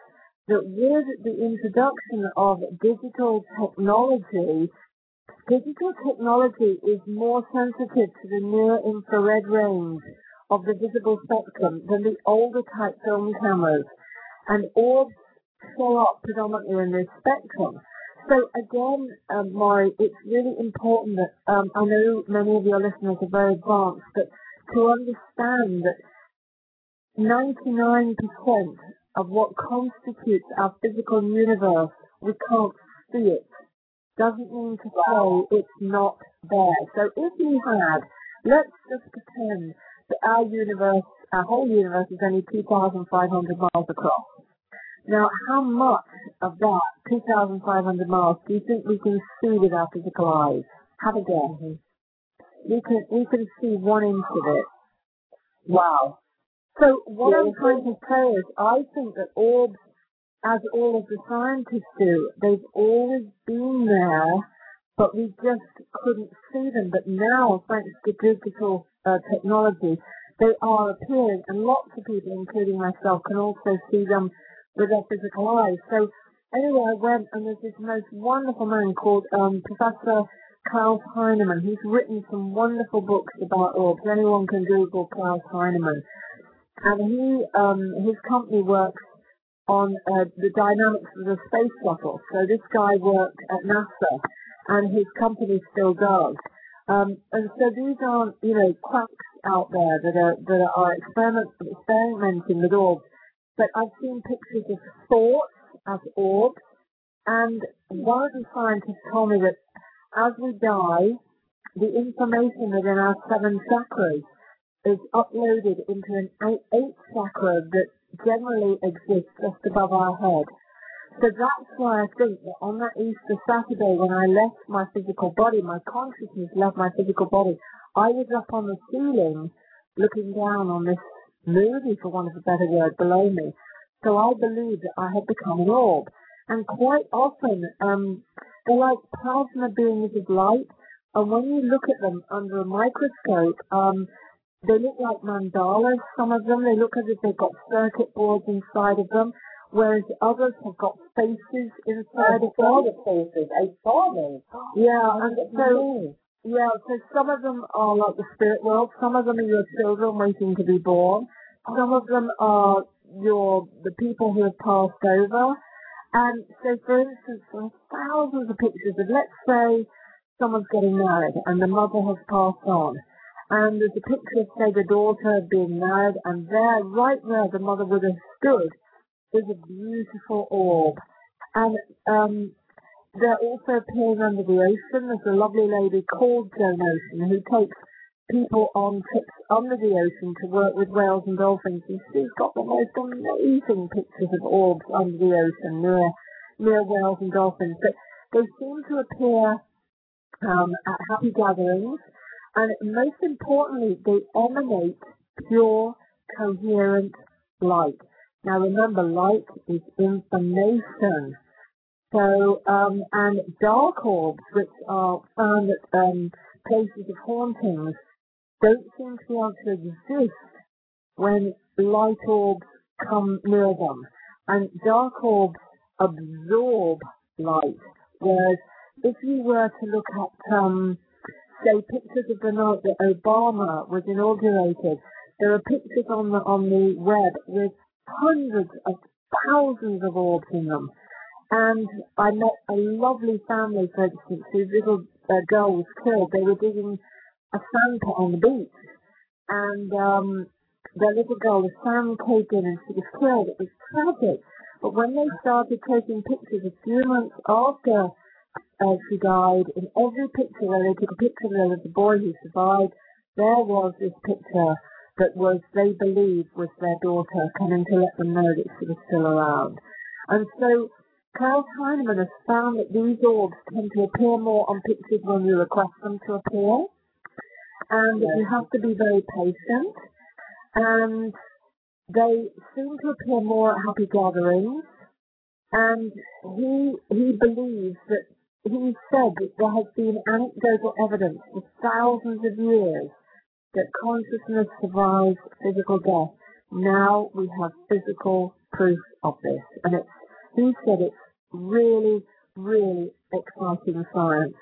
that with the introduction of digital technology, digital technology is more sensitive to the near infrared range of the visible spectrum than the older type film cameras. And orbs show up predominantly in this spectrum. So again, um, Mari, it's really important that um, I know many of your listeners are very advanced, but to understand that 99% of what constitutes our physical universe, we can't see it. Doesn't mean to say it's not there. So if you had, let's just pretend that our universe, our whole universe is only 2,500 miles across. Now, how much of that 2,500 miles do you think we can see with our physical eyes? Have a guess. Mm-hmm. We can, we can see one inch of it. wow. So what I'm trying to say is I think that orbs, as all of the scientists do, they've always been there, but we just couldn't see them. But now, thanks to digital uh, technology, they are appearing, and lots of people, including myself, can also see them with their physical eyes. So anyway, I went and there's this most wonderful man called um, Professor Klaus Heinemann. He's written some wonderful books about orbs. Anyone can Google Klaus Heinemann and he um, his company works on uh, the dynamics of the space shuttle. So this guy worked at NASA, and his company still does. Um, and so these aren't, you know, quacks out there that are that are experiment, experimenting with orbs. But I've seen pictures of thoughts as orbs, and one of the scientists told me that as we die, the information within our seven chakras is uploaded into an eight chakra that generally exists just above our head. So that's why I think that on that Easter Saturday when I left my physical body, my consciousness left my physical body, I was up on the ceiling looking down on this movie, for want of a better word, below me. So I believed that I had become an orb. And quite often, um, they're like plasma beings of light. And when you look at them under a microscope, um, they look like mandalas, some of them. They look as if they've got circuit boards inside of them, whereas others have got faces inside of them. the faces. I saw them. Yeah, and so, yeah, so some of them are like the spirit world, some of them are your children waiting to be born, some of them are your, the people who have passed over. And so for instance, there thousands of pictures of, let's say, someone's getting married and the mother has passed on and there's a picture of, say, the daughter being married, and there, right where the mother would have stood, is a beautiful orb. And um, they're also appearing under the ocean. There's a lovely lady called Joan Ocean who takes people on trips under the ocean to work with whales and dolphins. And she's got the most amazing pictures of orbs under the ocean near near whales and dolphins, but they seem to appear um, at happy gatherings, and most importantly, they emanate pure, coherent light. Now remember, light is information. So, um, and dark orbs, which are found at um, places of hauntings, don't seem to be able to exist when light orbs come near them. And dark orbs absorb light, whereas if you were to look at, um, say, pictures of the night that Obama was inaugurated, there are pictures on the on the web with hundreds of thousands of orbs in them. And I met a lovely family, for instance, whose little uh, girl was killed. They were digging a sand pit on the beach, and um, their little girl, the sand caved in and she was killed. It was tragic. But when they started taking pictures a few months after uh, she died, in every picture where they took a picture of the boy who survived, there was this picture that was, they believed, was their daughter coming to let them know that she was still around. And so Klaus Heinemann has found that these orbs tend to appear more on pictures when you request them to appear. And yes. you have to be very patient. And they seem to appear more at happy gatherings. And he he believes that he said that there has been anecdotal evidence for thousands of years that consciousness survives physical death. Now we have physical proof of this. And it's, he said it's really, really exciting science.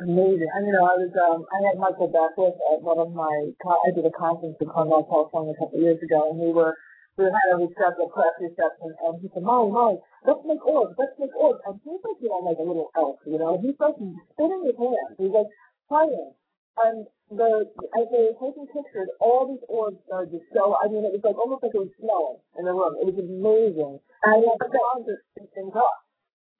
Amazing. I you know, I was, um, I had Michael Beckwith at one of my, I did a conference in Cornell, California a couple of years ago, and we were, we had a reception, a press reception, and he said, Molly, Molly, let's make orbs, let's make orbs. And he's like, you know, like a little elf, you know, he's like spinning his hands. He's like playing. And the as they were taking pictures, all these orbs started to show. I mean, it was like almost like it was snowing in the room. It was amazing. And I the just things up.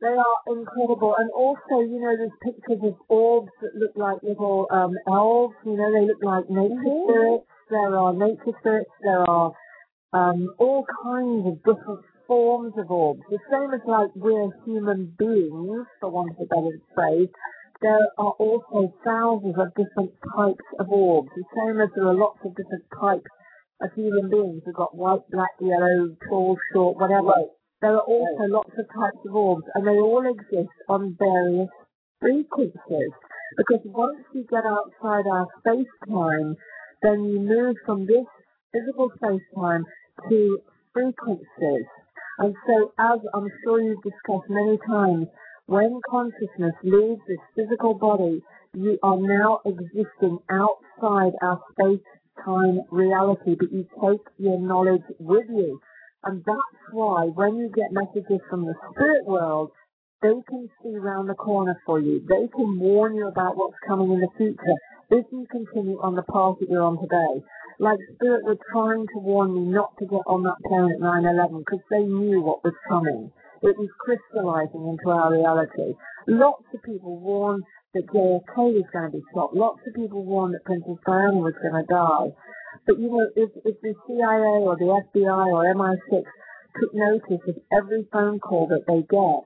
They are incredible, and also, you know, there's pictures of orbs that look like little um, elves. You know, they look like nature spirits. There are nature spirits. There are um, all kinds of different forms of orbs. The same as like we're human beings, for want of a better phrase there are also thousands of different types of orbs, the same as there are lots of different types of human beings. We've got white, black, yellow, tall, short, whatever. Right. There are also lots of types of orbs, and they all exist on various frequencies. Because once you get outside our space-time, then you move from this physical space-time to frequencies. And so, as I'm sure you've discussed many times, when consciousness leaves this physical body, you are now existing outside our space-time reality, but you take your knowledge with you. And that's why when you get messages from the spirit world, they can see around the corner for you. They can warn you about what's coming in the future if you continue on the path that you're on today. Like Spirit were trying to warn me not to get on that plane at 9-11 because they knew what was coming. It was crystallizing into our reality. Lots of people warned that JFK was going to be shot. Lots of people warned that Princess Diana was going to die. But you know, if, if the CIA or the FBI or MI6 took notice of every phone call that they get,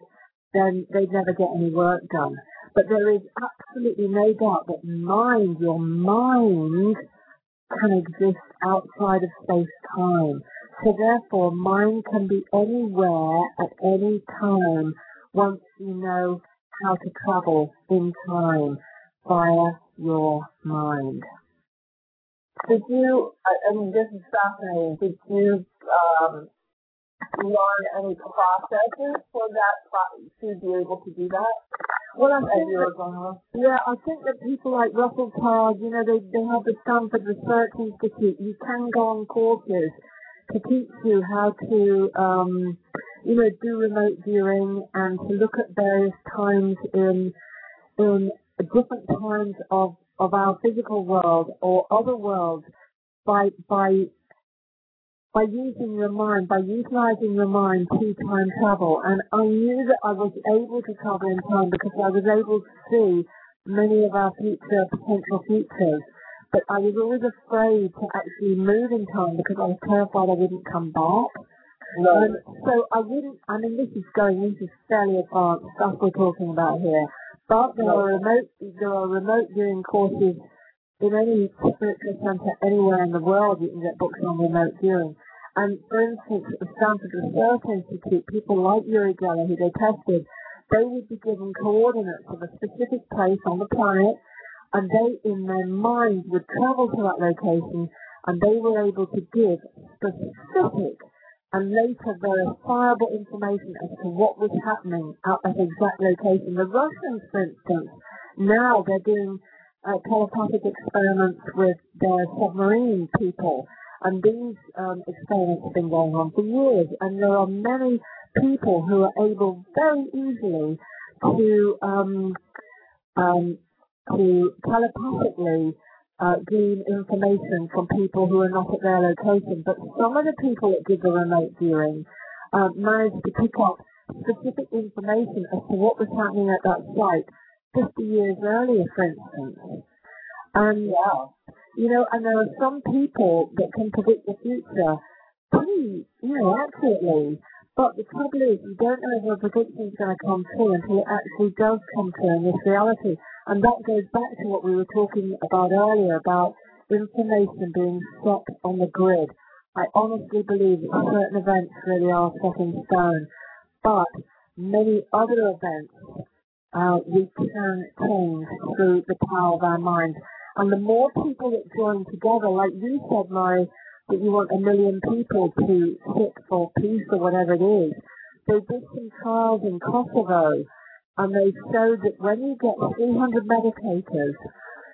then they'd never get any work done. But there is absolutely no doubt that mind, your mind, can exist outside of space-time. So therefore, mind can be anywhere at any time once you know how to travel in time via your mind. Did you, I mean, this is fascinating. Did you um, learn any processes for that, to be able to do that? Well, I think that, yeah, I think that people like Russell Targ, you know, they, they have the Stanford Research Institute. You can go on courses to teach you how to, um, you know, do remote viewing and to look at various times in in different times of of our physical world or other worlds by by by using your mind, by utilizing your mind to time travel. And I knew that I was able to travel in time because I was able to see many of our future potential futures. But I was always afraid to actually move in time because I was terrified I wouldn't come back. Um, so I wouldn't, I mean, this is going, this is fairly advanced stuff we're talking about here. But there are remote, there are remote viewing courses in any spiritual center anywhere in the world. You can get books on remote viewing. And for instance, at the Stanford Research Institute, people like Uri Geller, who they tested, they would be given coordinates of a specific place on the planet, and they, in their mind, would travel to that location, and they were able to give specific and later verifiable information as to what was happening at that exact location. The Russians, for instance, now they're doing uh, telepathic experiments with their submarine people, and these um, experiments have been going on for years, and there are many people who are able very easily to um, um, to telepathically uh, glean information from people who are not at their location. But some of the people that did the remote viewing uh, managed to pick up specific information as to what was happening at that site 50 years earlier, for instance. And, Wow. You know, and there are some people that can predict the future pretty, you know, accurately. But the trouble is, you don't know if a prediction is going to come true until it actually does come true in this reality. And that goes back to what we were talking about earlier about information being set on the grid. I honestly believe that certain events really are set in stone, but many other events uh, we can change through the power of our minds. And the more people that join together, like you said, Mari, that you want a million people to sit for peace or whatever it is. They did some trials in Kosovo and they showed that when you get 300 meditators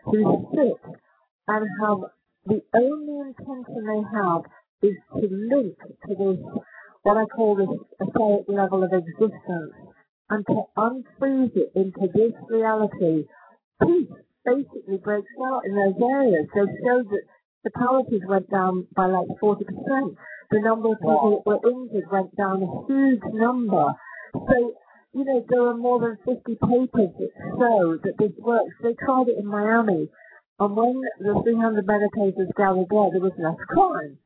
who sit and have the only intention they have is to link to this, what I call this etheric level of existence, and to unfreeze it into this reality, peace basically breaks out in those areas. They showed that the fatalities went down by like 40%. The number of people that were injured went down a huge number. So you know, there are more than 50 papers that show that this works. They tried it in Miami, and when the 300 meditators gathered there, there was less crime.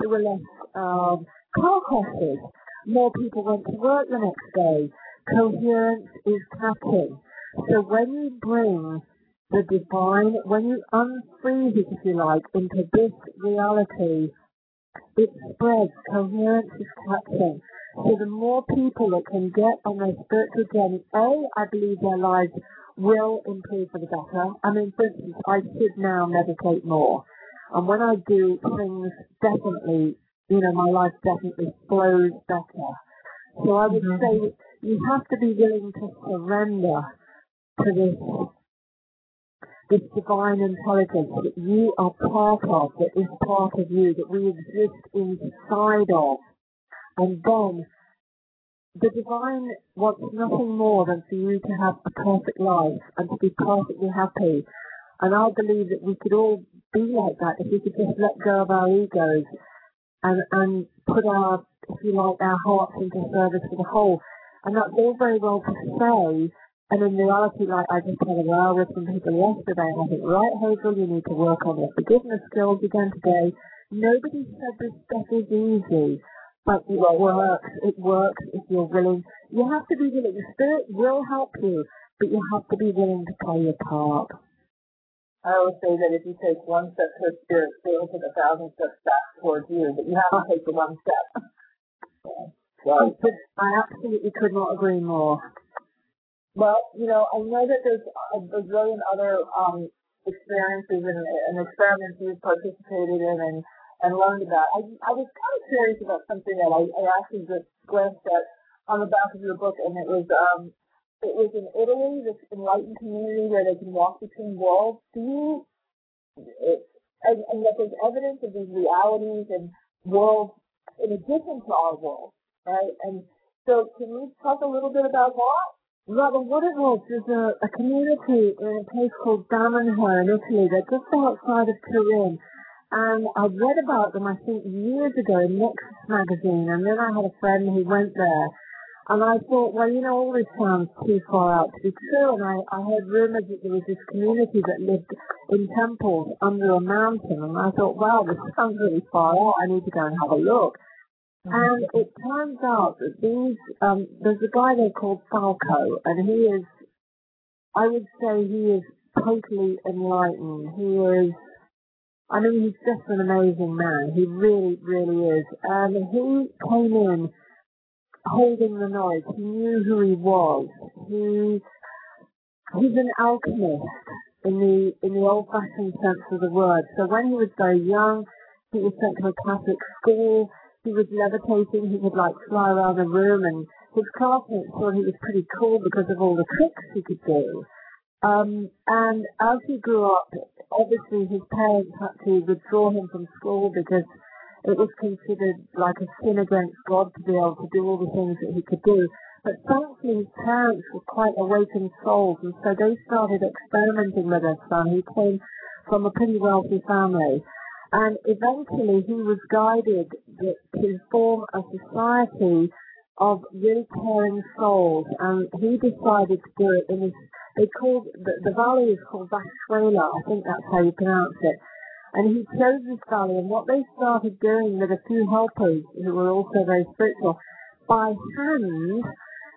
There were less um, car crashes. More people went to work the next day. Coherence is catching. So when you bring the divine, when you unfreeze it, if you like, into this reality, it spreads. Coherence is catching. So the more people that can get on their spiritual journey, A, I believe their lives will improve for the better. I mean, for instance, I should now meditate more. And when I do, things definitely, you know, my life definitely flows better. So I would Mhm. say you have to be willing to surrender to this this divine intelligence that you are part of, that is part of you, that we exist inside of. And then the divine wants nothing more than for you to have a perfect life and to be perfectly happy. And I believe that we could all be like that if we could just let go of our egos and, and put our, if you like, our hearts into service for the whole. And that's all very well to say, and in reality, like I just had a row with some people yesterday, and I think, right, Hazel, you need to work on your forgiveness skills again today. Nobody said this stuff is easy, but it works. It works if you're willing. You have to be willing. The spirit will help you, but you have to be willing to play your part. I always say that if you take one step towards spirit, spirit will take a thousand steps back towards you, but you have to take the one step. Could- <laughs> I absolutely could not agree more. Well, you know, I know that there's a bazillion other um, experiences and, and experiments you've participated in and, and learned about. I, I was kind of curious about something that I, I actually just glanced at on the back of your book, and it was um, it was in Italy, this enlightened community where they can walk between worlds. Do you, it, and, and that there's evidence of these realities and worlds in addition to our world, right? And so, can you talk a little bit about that? Rather, what it was was a, a community in a place called Damanhur in Italy. They're just outside of Turin. And I read about them, I think, years ago in Nexus magazine. And then I had a friend who went there. And I thought, well, you know, all this sounds too far out to be true. And I, I heard rumors that there was this community that lived in temples under a mountain. And I thought, wow, this sounds really far out. I need to go and have a look. And it turns out that these, um, there's a guy there called Falco, and he is, I would say he is totally enlightened. He is, I mean, he's just an amazing man. He really, really is. And he came in holding the knowledge. He knew who he was. He, he's an alchemist in the, in the old-fashioned sense of the word. So when he was very young, he was sent to a Catholic school he was levitating, he would like fly around the room and his classmates thought he was pretty cool because of all the tricks he could do. Um, and as he grew up, obviously his parents had to withdraw him from school because it was considered like a sin against God to be able to do all the things that he could do. But thankfully his parents were quite awakened souls and so they started experimenting with their son. He came from a pretty wealthy family. And eventually he was guided to form a society of really caring souls, and he decided to do it in this. They called the, the valley is called Vashwela, I think that's how you pronounce it. And he chose this valley, and what they started doing with a few helpers who were also very spiritual, by hand,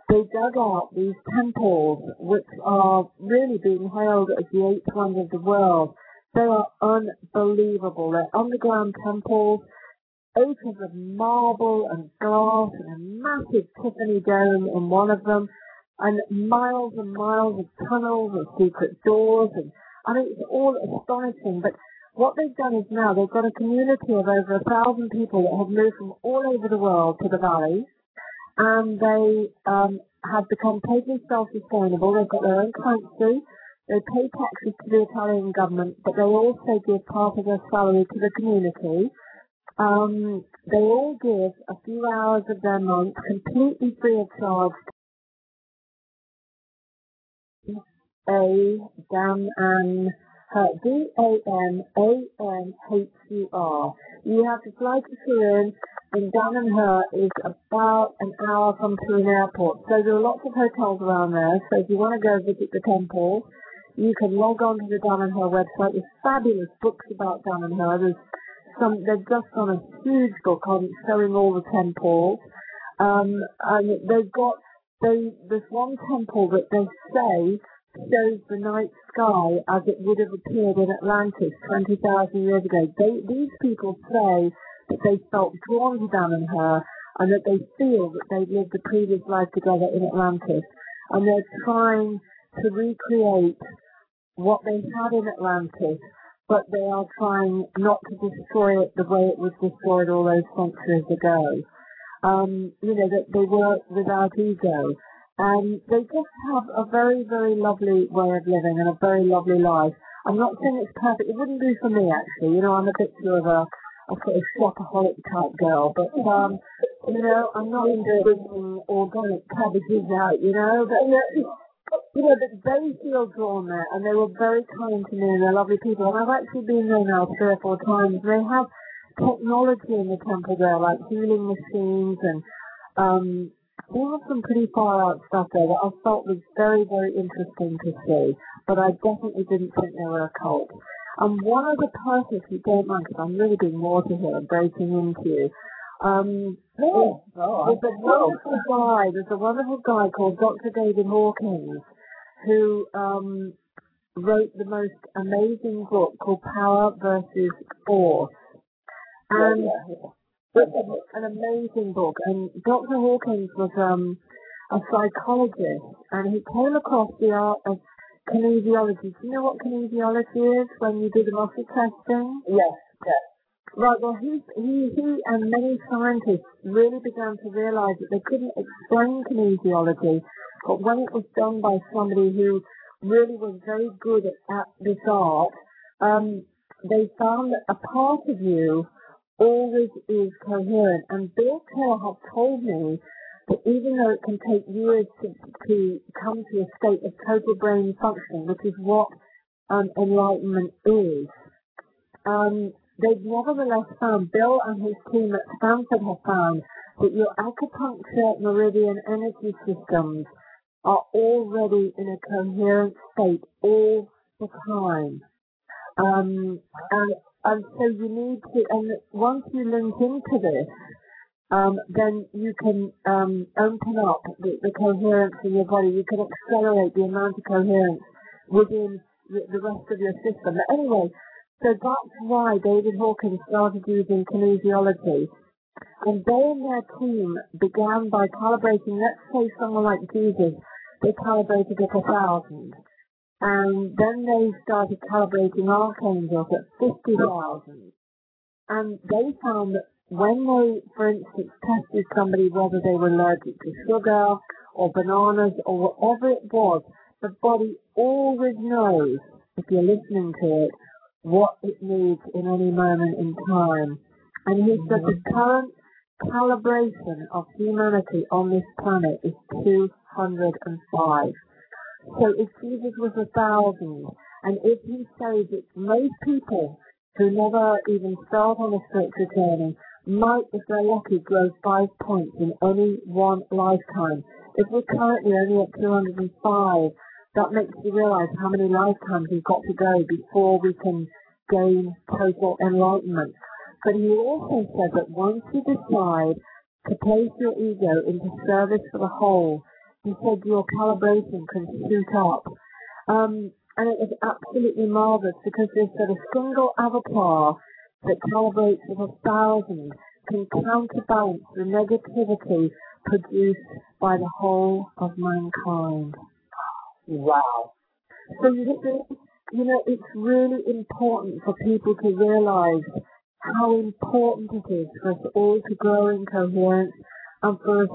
they dug out these temples, which are really being hailed as the eighth wonder of the world. They are unbelievable. They're underground temples eight of marble and glass and a massive Tiffany dome in one of them, and miles and miles of tunnels and secret doors, and I mean it's all astonishing. But what they've done is now they've got a community of over a thousand people that have moved from all over the world to the valley, and they um, have become totally self-sustainable. They've got their own currency. They pay taxes to the Italian government, but they also give part of their salary to the community um, they all give a few hours of their month completely free of charge. A Damanhur D A N A N H U R. You have to fly to Turin, and Damanhur is about an hour from Turin Airport. So there are lots of hotels around there. So if you want to go visit the temple, you can log on to the Damanhur website. There's fabulous books about Damanhur. There's some, they've just done a huge book on showing all the temples. Um, and they've got, they, there's one temple that they say shows the night sky as it would have appeared in Atlantis 20,000 years ago. They, these people say that they felt drawn to Damanhur and that they feel that they've lived a previous life together in Atlantis. And they're trying to recreate what they had in Atlantis but they are trying not to destroy it the way it was destroyed all those centuries ago. Um, you know, that they work without ego. And they just have a very, very lovely way of living and a very lovely life. I'm not saying it's perfect. It wouldn't do for me, actually. You know, I'm a bit of a, a sort of shopaholic type girl. But, um, you know, I'm not into bringing organic cabbages out, you know. But, you know, but they feel drawn there, and they were very kind to me, and they're lovely people. And I've actually been there now three or four times. They have technology in the temple there, like healing machines, and um, they have some pretty far out stuff there that I felt was very, very interesting to see. But I definitely didn't think they were a cult. And one other person, if you don't mind, because I'm really being naughty here and breaking into you, um, no, no, there's a wonderful guy. There's a wonderful guy called Dr. David Hawkins who um, wrote the most amazing book called Power versus Force, and it's an amazing book. And Dr. Hawkins was um, a psychologist, and he came across the art of kinesiology. Do you know what kinesiology is when you do the muscle testing? Yes, yes. Right, well, he, he, he and many scientists really began to realize that they couldn't explain kinesiology, but when it was done by somebody who really was very good at, at this art, um, they found that a part of you always is coherent. And Bill Kerr had told me that even though it can take years to, to come to a state of total brain functioning, which is what um, enlightenment is, um, They've nevertheless found, Bill and his team at Stanford have found, that your acupuncture meridian energy systems are already in a coherent state all the time. Um, and, and so you need to, and once you link into this, um, then you can um, open up the, the, coherence in your body. You can accelerate the amount of coherence within the, the rest of your system. But anyway, so that's why David Hawkins started using kinesiology. And they and their team began by calibrating, let's say someone like Jesus, they calibrated at a thousand. And then they started calibrating archangels at 50,000. And they found that when they, for instance, tested somebody whether they were allergic to sugar or bananas or whatever it was, the body always knows, if you're listening to it, what it needs in any moment in time. And he said the mm-hmm. current calibration of humanity on this planet is 205. So if Jesus was a thousand, and if he says that most people who never even start on a spiritual journey might, if they're lucky, grow five points in any one lifetime. If we're currently only at 205, that makes you realize how many lifetimes we've got to go before we can gain total enlightenment. But he also said that once you decide to place your ego into service for the whole, he said your calibration can shoot up. Um, and it was absolutely marvelous because there's a single avatar that calibrates with a thousand can counterbalance the negativity produced by the whole of mankind. Wow. So you see, you know, it's really important for people to realize how important it is for us all to grow in coherence and for us,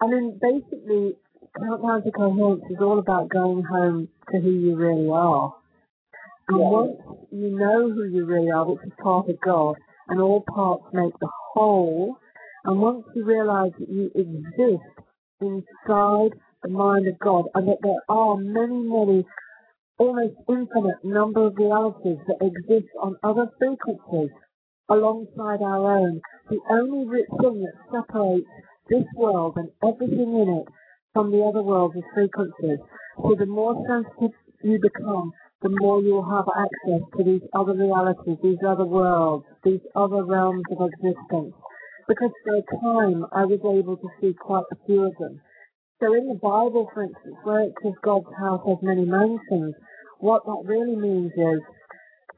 I mean, basically, Countdown to Coherence is all about going home to who you really are. And yeah. once you know who you really are, which is part of God, and all parts make the whole, and once you realize that you exist inside the mind of God, and that there are many, many, almost infinite number of realities that exist on other frequencies alongside our own, the only thing that separates this world and everything in it from the other worlds is frequencies. So the more sensitive you become, the more you'll have access to these other realities, these other worlds, these other realms of existence. Because for a time I was able to see quite a few of them. So in the Bible, for instance, where it says God's house has many mansions, what that really means is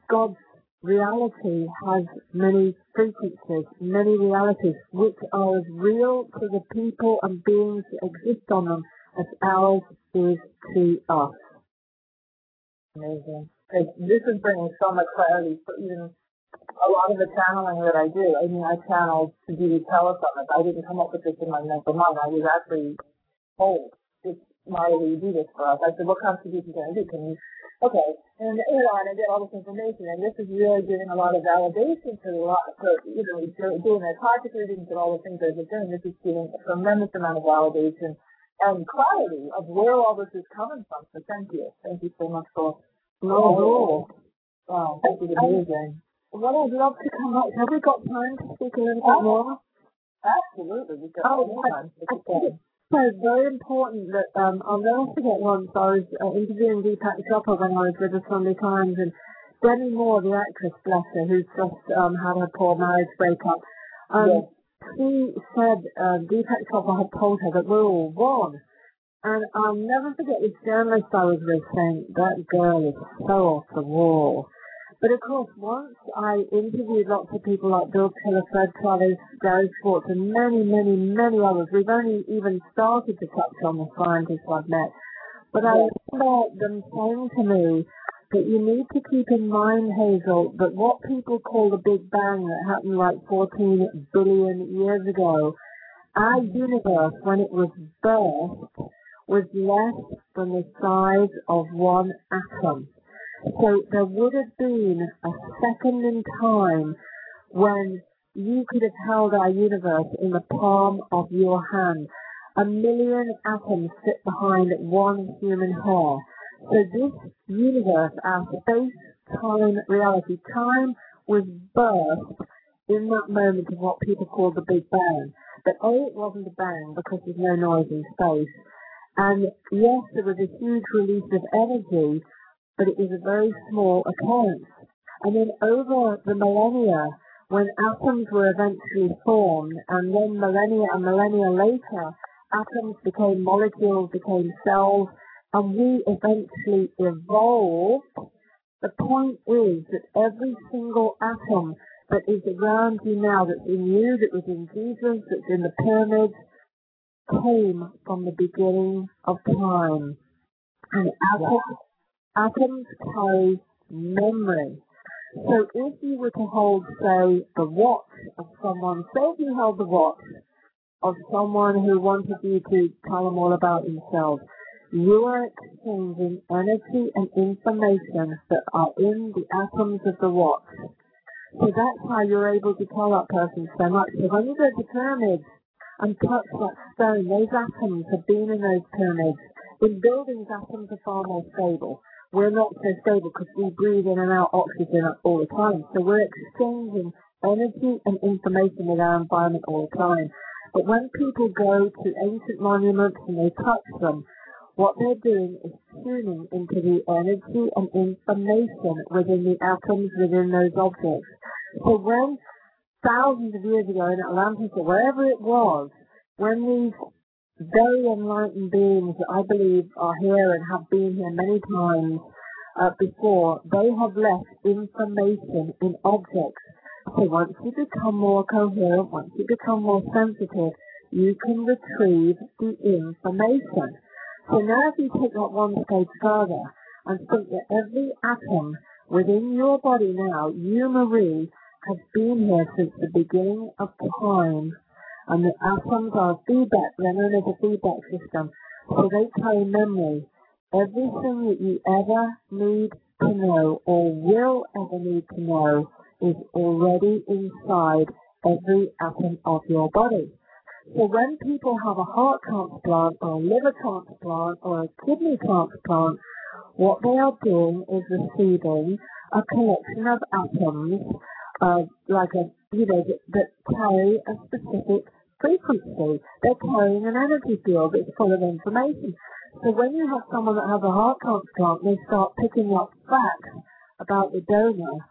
God's reality has many frequencies, many realities, which are as real to the people and beings that exist on them as ours is to us. Amazing. This is bringing so much clarity for even a lot of the channeling that I do. I mean, I channeled to do the telesummit. I didn't come up with this in my mental mind. I was actually told, it's Marla, you do this for us. I said, what constitution can I do? Can you, okay. And, you know, and I get all this information, and this is really giving a lot of validation to a lot, so, you know, doing the Akashic readings and all the things that I've doing, this is giving a tremendous amount of validation and clarity of where all this is coming from. So thank you. Thank you so much for all oh, Wow, this is amazing. What I'd love to come up. Have we got time to speak a little bit oh, more? Absolutely. We've got oh, time. So very important that um, I'll never forget once I was uh, interviewing Deepak Chopra when I was with the Sunday Times and Demi Moore, the actress, bless her, who's just um, had her poor marriage breakup. Um, yes she said uh, Deepak Chopra had told her that we're all one. And I'll never forget this journalist I was with saying, that girl is so off the wall. But of course, once I interviewed lots of people like Bill Tiller, Fred Travis, Gary Schwartz, and many, many, many others. We've only even started to touch on the scientists I've met. But I remember them saying to me, but you need to keep in mind, Hazel, that what people call the Big Bang that happened like 14 billion years ago, our universe, when it was birthed, was less than the size of one atom. So there would have been a second in time when you could have held our universe in the palm of your hand. A million atoms sit behind one human hair. So this universe, our space-time reality, time was birthed in that moment of what people call the Big Bang. But A, it wasn't a bang because there's no noise in space. And yes, there was a huge release of energy, but it was a very small occurrence. And then over the millennia, when atoms were eventually formed, and then millennia and millennia later, atoms became molecules, became cells, and we eventually evolved. The point is that every single atom that is around you now, that's in you, that was in Jesus, that's in the pyramids, came from the beginning of time. And atoms, atoms carry memory. So if you were to hold, say, the watch of someone, say if you held the watch of someone who wanted you to tell them all about themselves, you are exchanging energy and information that are in the atoms of the watch. So that's how you're able to tell that person so much. So when you go to pyramids and touch that stone, those atoms have been in those pyramids. In buildings, atoms are far more stable. We're not so stable because we breathe in and out oxygen all the time. So we're exchanging energy and information with our environment all the time. But when people go to ancient monuments and they touch them, what they're doing is tuning into the energy and information within the atoms within those objects. So when thousands of years ago in Atlantis or wherever it was, when these very enlightened beings that I believe are here and have been here many times uh, before, they have left information in objects. So once you become more coherent, once you become more sensitive, you can retrieve the information. So now if you take that one stage further and think that every atom within your body now, you Mari, has been here since the beginning of time. And the atoms are feedback, they're known as a feedback system. So they carry memory. Everything that you ever need to know or will ever need to know is already inside every atom of your body. So when people have a heart transplant or a liver transplant or a kidney transplant, what they are doing is receiving a collection of atoms, uh, like a, you know, that, that carry a specific frequency. They're carrying an energy field that's full of information. So when you have someone that has a heart transplant, they start picking up facts about the donor.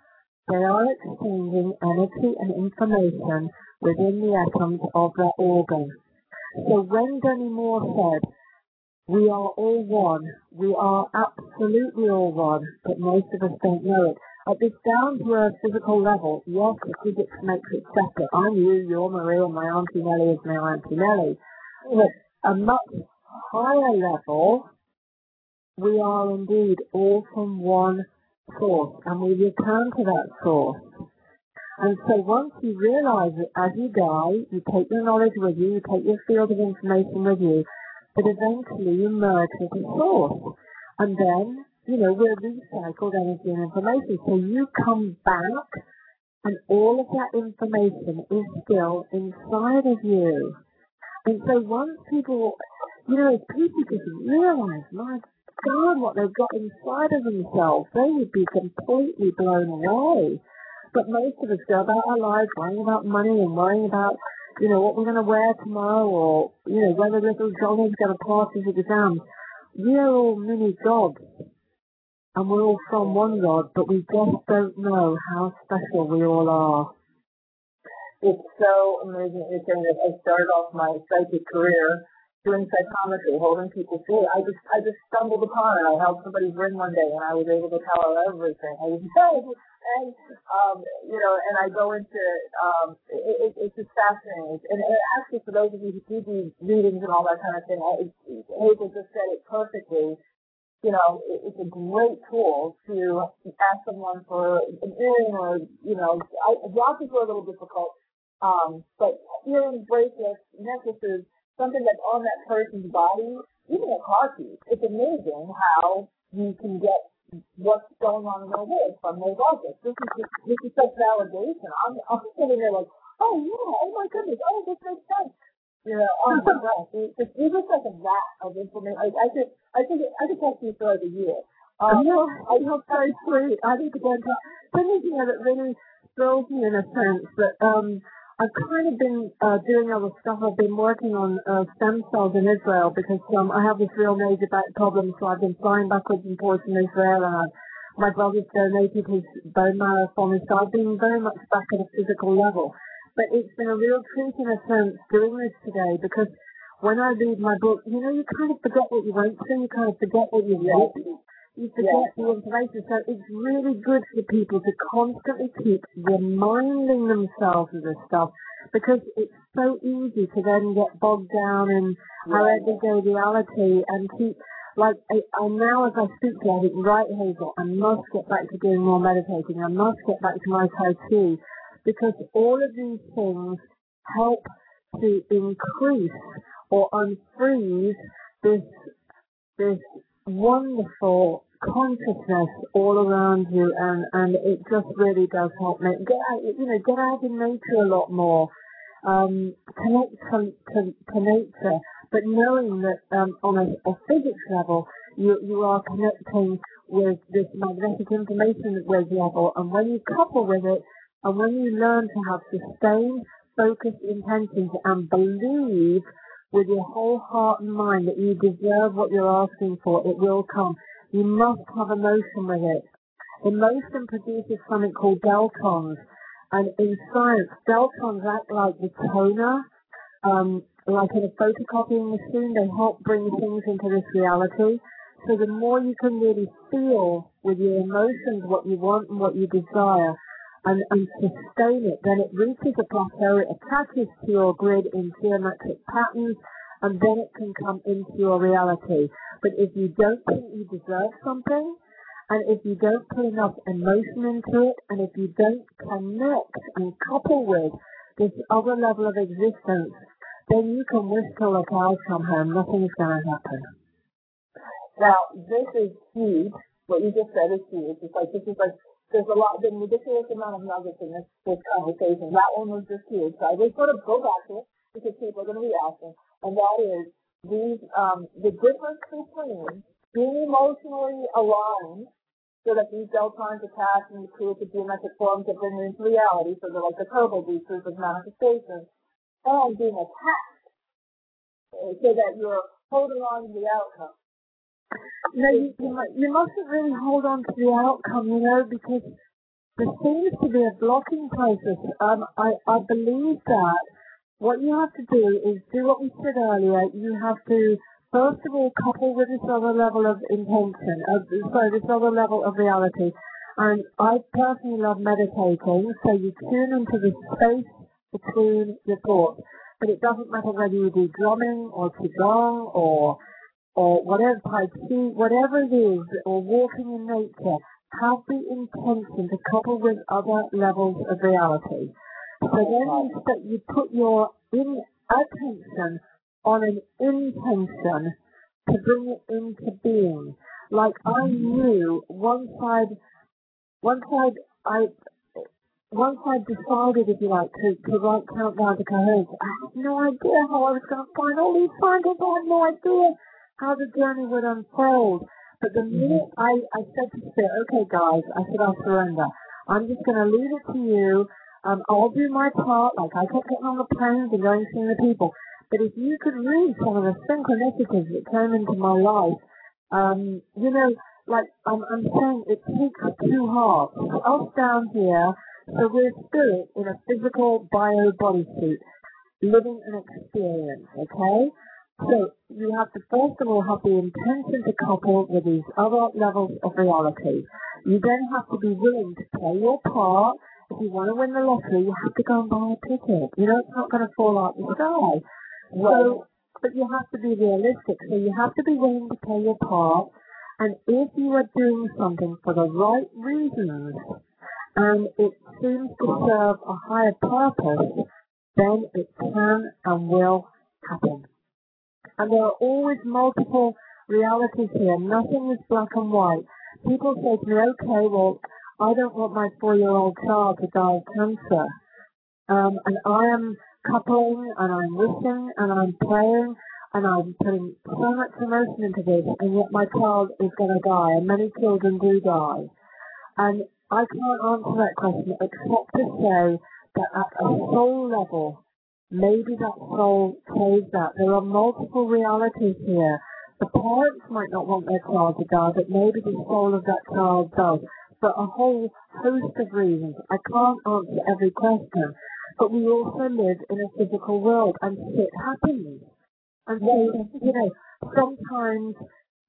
They are exchanging energy and information within the atoms of their organ. So when Demi Moore said, we are all one, we are absolutely all one, but most of us don't know it. At this down to earth physical level, yes, the physics makes it separate. I'm you, you're Maria, my Auntie Nellie is my Auntie Nellie. But a much higher level, we are indeed all from one source, and we return to that source. And so once you realize that as you die, you take your knowledge with you, you take your field of information with you, but eventually you merge with the source. And then, you know, we're recycled energy and information. So you come back and all of that information is still inside of you. And so once people, you know, if people just realize, my God, what they've got inside of themselves, they would be completely blown away. But most of us go about our lives worrying about money and worrying about, you know, what we're going to wear tomorrow or, you know, whether little Johnny's going to pass his exams. We're all mini gods. And we're all from one God, but we just don't know how special we all are. It's so amazing you're saying that I started off my psychic career doing psychometry, holding people's hand. I just I just stumbled upon it. I held somebody's ring one day and I was able to tell her everything. I was <laughs> and um, you know, and I go into um, it, it, it's just fascinating. And, and actually, for those of you who do do readings and all that kind of thing, I, Hazel just said it perfectly. You know, it, it's a great tool to ask someone for an earring or you know, I, watches are a little difficult, um, but earrings, bracelets, necklaces something that's on that person's body, even a car keys. It's amazing how you can get what's going on in their head from those objects. This is just, this is such validation. I'm I'm sitting there like, oh yeah, oh my goodness, oh this makes sense. You know, on the breath. It's even like a vat of information. Like I could I could I could talk to you for like a year. Um, no, I feel very sweet. I think again, something you know that really thrills me in a sense that um I've kind of been uh, doing other stuff. I've been working on uh, stem cells in Israel because um, I have this real major back problem, so I've been flying backwards and forwards in Israel, and I've my brother's donated his bone marrow for me, so I've been very much back at a physical level. But it's been a real treat in a sense doing this today because when I read my book, you know, you kind of forget what you went through, you kind of forget what you read, you forget the information. So it's really good for people to constantly keep reminding themselves of this stuff because it's so easy to then get bogged down in our everyday reality and keep like I, I now as I speak to you, I think right Hazel, I must get back to doing more meditating. I must get back to my Tai Chi because all of these things help to increase or unfreeze this this wonderful consciousness all around you and, and it just really does help me get out you know, get out in nature a lot more. Um, connect to, to, to nature, but knowing that um, on a, a physics level, you, you are connecting with this magnetic information that wave level, and when you couple with it, and when you learn to have sustained, focused intentions and believe with your whole heart and mind that you deserve what you're asking for, it will come. You must have emotion with it. Emotion produces something called deltrons. And in science, deltrons act like the toner, um, like in a photocopying machine. They help bring things into this reality. So the more you can really feel with your emotions what you want and what you desire, and, and sustain it, then it reaches a plateau, it attaches to your grid in geometric patterns, and then it can come into your reality. But if you don't think you deserve something, and if you don't put enough emotion into it, and if you don't connect and couple with this other level of existence, then you can till the cows come home. Nothing's going to happen. Now, this is huge. What you just said is huge. It's like, this is like there's a lot, a ridiculous amount of nuggets in this, this conversation. That one was just huge. So I just sort of go back to it because people are going to be asking, and that is these, um, the difference between being emotionally aligned so that these deltrons attach and create the geometric forms that bring into reality, so they're like the turbo boosters of manifestation, and being attached so that you're holding on to the outcome. No, you, you, you mustn't really hold on to the outcome, you know, because there seems to be a blocking process. Um, I, I believe that what you have to do is do what we said earlier. You have to, first of all, couple with this other level of intention, uh, sorry, this other level of reality. And I personally love meditating, so you tune into the space between your thoughts. But it doesn't matter whether you do drumming or qigong or or whatever Chi, whatever it is, or walking in nature, have the intention to couple with other levels of reality. So then you, you put your in attention on an intention to bring it into being. Like I knew once I'd, once I'd, I, once I decided, if you like, to, to write Countdown to Coherence, I had no idea how I was going to find all these findings. I had no idea how the journey would unfold. But the minute I, I said to Spirit, okay guys, I said I'll surrender. I'm just going to leave it to you. Um, I'll do my part. Like I kept getting on the planes and going seeing the people. But if you could read some of the synchronicities that came into my life, um, you know, like I'm, I'm saying, it takes two hearts. Us down here, so we're spirit in a physical bio bodysuit, living an experience, okay? So you have to first of all have the intention to couple with these other levels of reality. You then have to be willing to play your part. If you want to win the lottery, you have to go and buy a ticket. You know, it's not going to fall out the sky. So, but you have to be realistic. So you have to be willing to play your part. And if you are doing something for the right reasons, and it seems to serve a higher purpose, then it can and will happen. And there are always multiple realities here. Nothing is black and white. People say to me, okay, well, I don't want my four-year-old child to die of cancer. Um, and I am coupling and I'm wishing and I'm praying and I'm putting so much emotion into this and yet my child is going to die and many children do die. And I can't answer that question except to say that at a soul level, maybe that soul chose that. There are multiple realities here. The parents might not want their child to die, but maybe the soul of that child does. For a whole host of reasons. I can't answer every question, but we also live in a physical world and shit happens. And so, you know, sometimes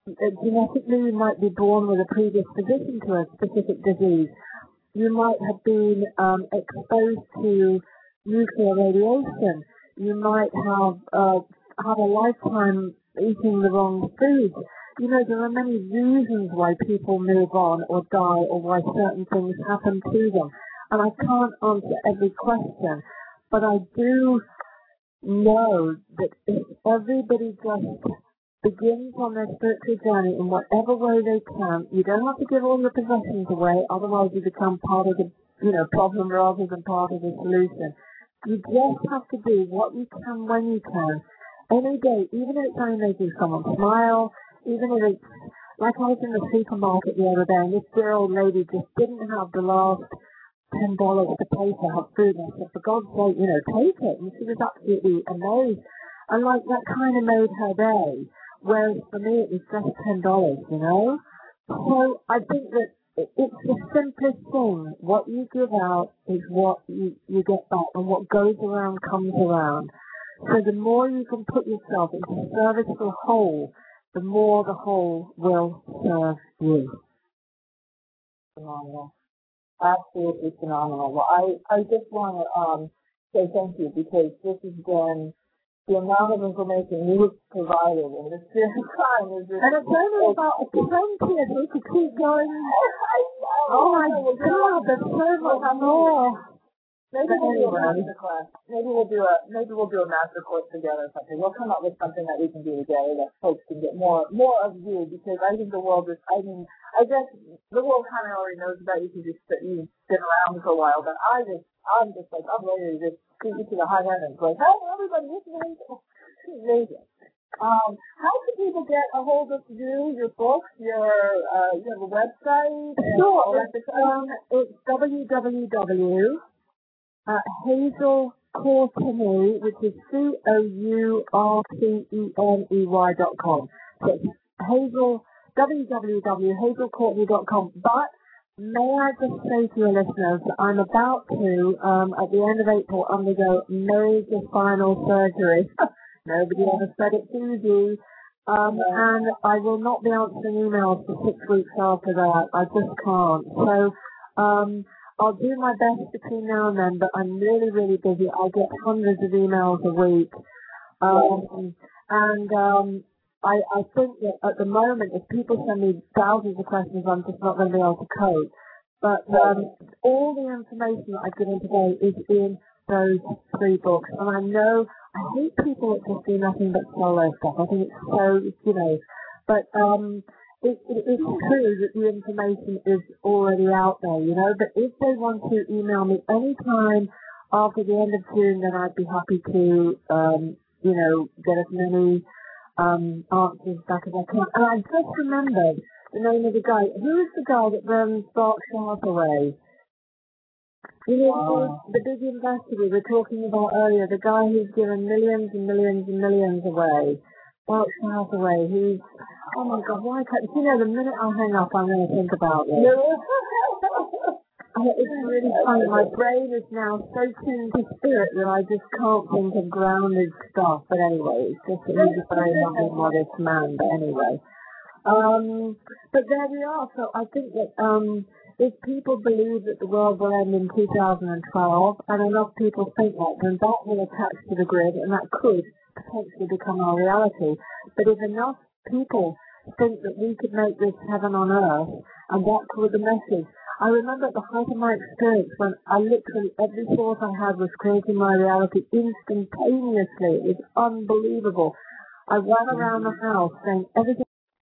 uh, genetically you might be born with a predisposition to a specific disease. You might have been um, exposed to nuclear radiation. You might have uh, had a lifetime eating the wrong food. You know, there are many reasons why people move on or die or why certain things happen to them. And I can't answer every question, but I do know that if everybody just begins on their spiritual journey in whatever way they can. You don't have to give all your possessions away, otherwise you become part of the you know problem rather than part of the solution. You just have to do what you can when you can. Any day, even if it's only making someone smile, even if it's like I was in the supermarket the other day and this dear old lady just didn't have the last ten dollars to pay for her food and I said, For God's sake, you know, take it and she was absolutely amazed. And like that kind of made her day. Whereas for me, it was just ten dollars, you know. So I think that it's the simplest thing. What you give out is what you, you get back, and what goes around comes around. So the more you can put yourself into service for the whole, the more the whole will serve you. Phenomenal. Absolutely phenomenal. Well, I, I just want to um, say thank you because this has been the amount of information you have provided in this period of time is just... And it's only about 20 of we could keep going. <laughs> I know. Oh my god, there's so much more. Maybe we'll do a master class. Maybe we'll do a maybe we'll do a master course together or something. We'll come up with something that we can do together that folks can get more more of you because I think the world is I mean I guess the world kind of already knows about you because you've been around for a while, but I just I'm just like I'm ready to just you to the high end and go, hey everybody, this is amazing. Um, how can people get a hold of you, your books, your uh, you have a website? Sure. It's, um, it's www uh, Hazel Courteney, which is C-O-U-R-T-E-N-E-Y dot com. So it's Hazel, www.hazelcourteney.com. But may I just say to your listeners I'm about to, um, at the end of April, undergo major spinal surgery. <laughs> Nobody ever said it's easy. Um, and I will not be answering emails for six weeks after that. I just can't. So, um, I'll do my best between now and then, but I'm really, really busy. I get hundreds of emails a week. Um, and um, I, I think that at the moment, if people send me thousands of questions, I'm just not going to be able to cope. But um, all the information that I've given today is in those three books. And I know I hate people that just do nothing but solo stuff. I think it's so, you know, but um, it, it, it's true that the information is already out there, you know, but if they want to email me anytime after the end of June, then I'd be happy to, um, you know, get as many um, answers back as I can. And I just remembered the name of the guy. Who is the guy that runs Berkshire Hathaway? You know, uh, the big investor we were talking about earlier, the guy who's given millions and millions and millions away. Berkshire Hathaway, who's, oh my god, why can't, you know, the minute I hang up, I'm going to think about this. <laughs> it's really funny. My brain is now so tuned to spirit that I just can't think of grounded stuff. But anyway, it's just he's a very lovely, modest man. But anyway, um, but there we are. So I think that um, if people believe that the world will end in 2012, and enough people think that, then that will attach to the grid, and that could potentially become our reality. But if enough people think that we could make this heaven on earth, and that's what the message. I remember at the height of my experience when I literally every thought I had was creating my reality instantaneously. It was unbelievable. I ran around the house saying everything